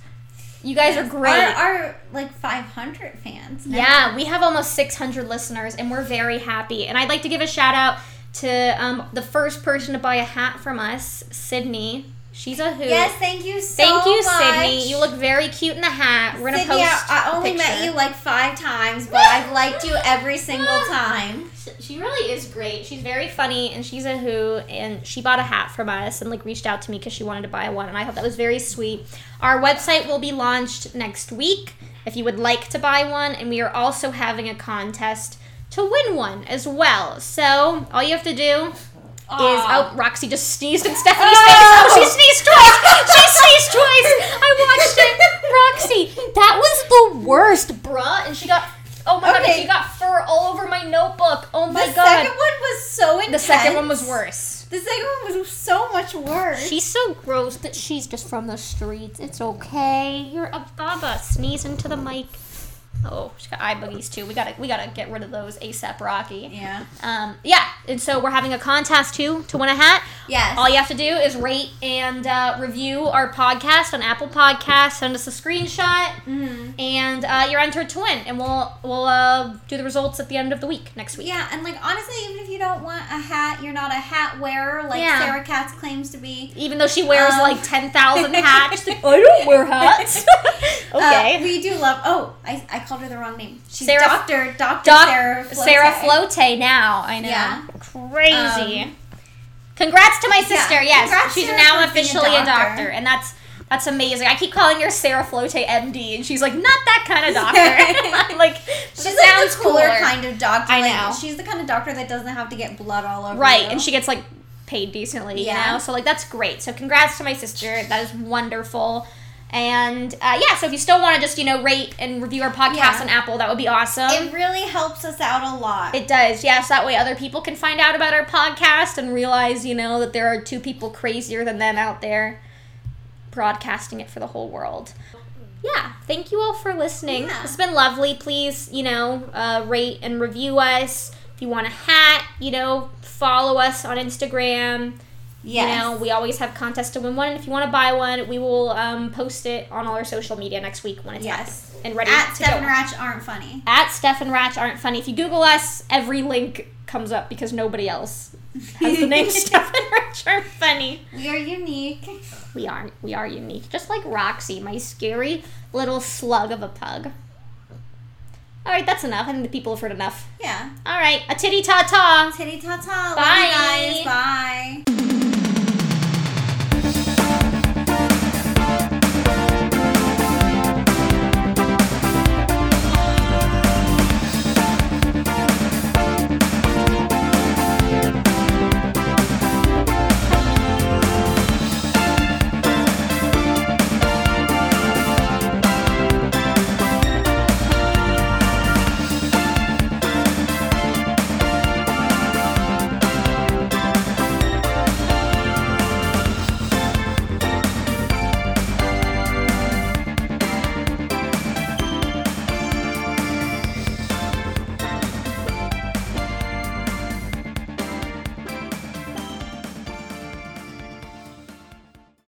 S1: You guys are great.
S2: Our, our like 500 fans. now.
S1: Yeah, we have almost 600 listeners, and we're very happy. And I'd like to give a shout out to um, the first person to buy a hat from us, Sydney. She's a hoot.
S2: Yes, thank you so
S1: Thank you,
S2: much.
S1: Sydney. You look very cute in the hat. We're gonna post
S2: Sydney,
S1: post.
S2: I, I only met you like five times, but I've liked you every single time.
S1: She really is great. She's very funny, and she's a who. And she bought a hat from us and like reached out to me because she wanted to buy one, and I thought that was very sweet. Our website will be launched next week if you would like to buy one, and we are also having a contest to win one as well. So all you have to do is oh Roxy just sneezed in Stephanie's face. Oh, she sneezed twice. She sneezed twice. I watched it. Roxy, that was the worst, bruh. And she got oh my god, she got fur all over my notebook. Oh my god.
S2: the second one was so intense.
S1: the second one was worse.
S2: The second one was so much worse.
S1: She's so gross that she's just from the streets. It's okay. You're a baba. Sneeze into the mic. Oh, she's got eye boogies too. We gotta we gotta get rid of those ASAP, Rocky.
S2: yeah.
S1: Um, yeah, and so we're having a contest too to win a hat.
S2: Yes.
S1: All you have to do is rate and uh, review our podcast on Apple Podcasts. Send us a screenshot,
S2: hmm
S1: and uh, you're entered to win. And we'll we'll uh, do the results at the end of the week next week.
S2: Yeah, and like honestly, even if you don't want a hat, you're not a hat wearer like
S1: Yeah.
S2: Sarah Katz claims to be.
S1: Even though she wears
S2: Um.
S1: like ten thousand hats, like, I don't wear hats. okay.
S2: Uh, we do love. Oh, I, I called her the wrong name. She's
S1: Sarah-
S2: Doctor Doctor
S1: Doc-
S2: Sarah Flote.
S1: Sarah Flote now. I know.
S2: Yeah.
S1: Crazy.
S2: Um,
S1: Congrats to my
S2: yeah,
S1: sister. yes,
S2: congrats,
S1: she's now
S2: being a
S1: officially a doctor.
S2: doctor.
S1: and that's that's amazing. I keep calling her Sarah Flote MD, and she's like, not that kind of doctor. Like,
S2: She's
S1: she
S2: like
S1: sounds
S2: the cooler
S1: cooler.
S2: kind of doctor.
S1: I
S2: like,
S1: know.
S2: She's the kind of doctor that doesn't have to get blood all over.
S1: Right,
S2: you.
S1: and she gets like paid decently, you
S2: Yeah.
S1: know? So, like, that's great. So, congrats to my sister. That is wonderful. And uh, yeah, so if you still want to just, you know, rate and review our podcast
S2: Yeah.
S1: on Apple, that would be awesome.
S2: It really helps us out a lot.
S1: It does, yes. That way other people can find out about our podcast and realize, you know, that there are two people crazier than them out there broadcasting it for the whole world. Yeah, thank you all for listening.
S2: Yeah.
S1: It's been lovely. Please, you know, uh, rate and review us. If you want a hat, you know, follow us on Instagram.
S2: Yes.
S1: You know, we always have contests to win one. And if you want to buy one, we will um, post it on all our social media next week when it's
S2: Yes.
S1: and ready
S2: At
S1: to
S2: Steph and
S1: go.
S2: Ratch aren't funny.
S1: At Steph and Ratch aren't funny. If you Google us, every link comes up because nobody else has the name Steph and Ratch aren't funny.
S2: We are unique.
S1: We aren't. We are unique. Just like Roxy, my scary little slug of a pug. All right, that's enough. I think the people have heard enough.
S2: Yeah.
S1: All right, a titty ta ta.
S2: Titty ta ta.
S1: Bye.
S2: Love you guys. Bye.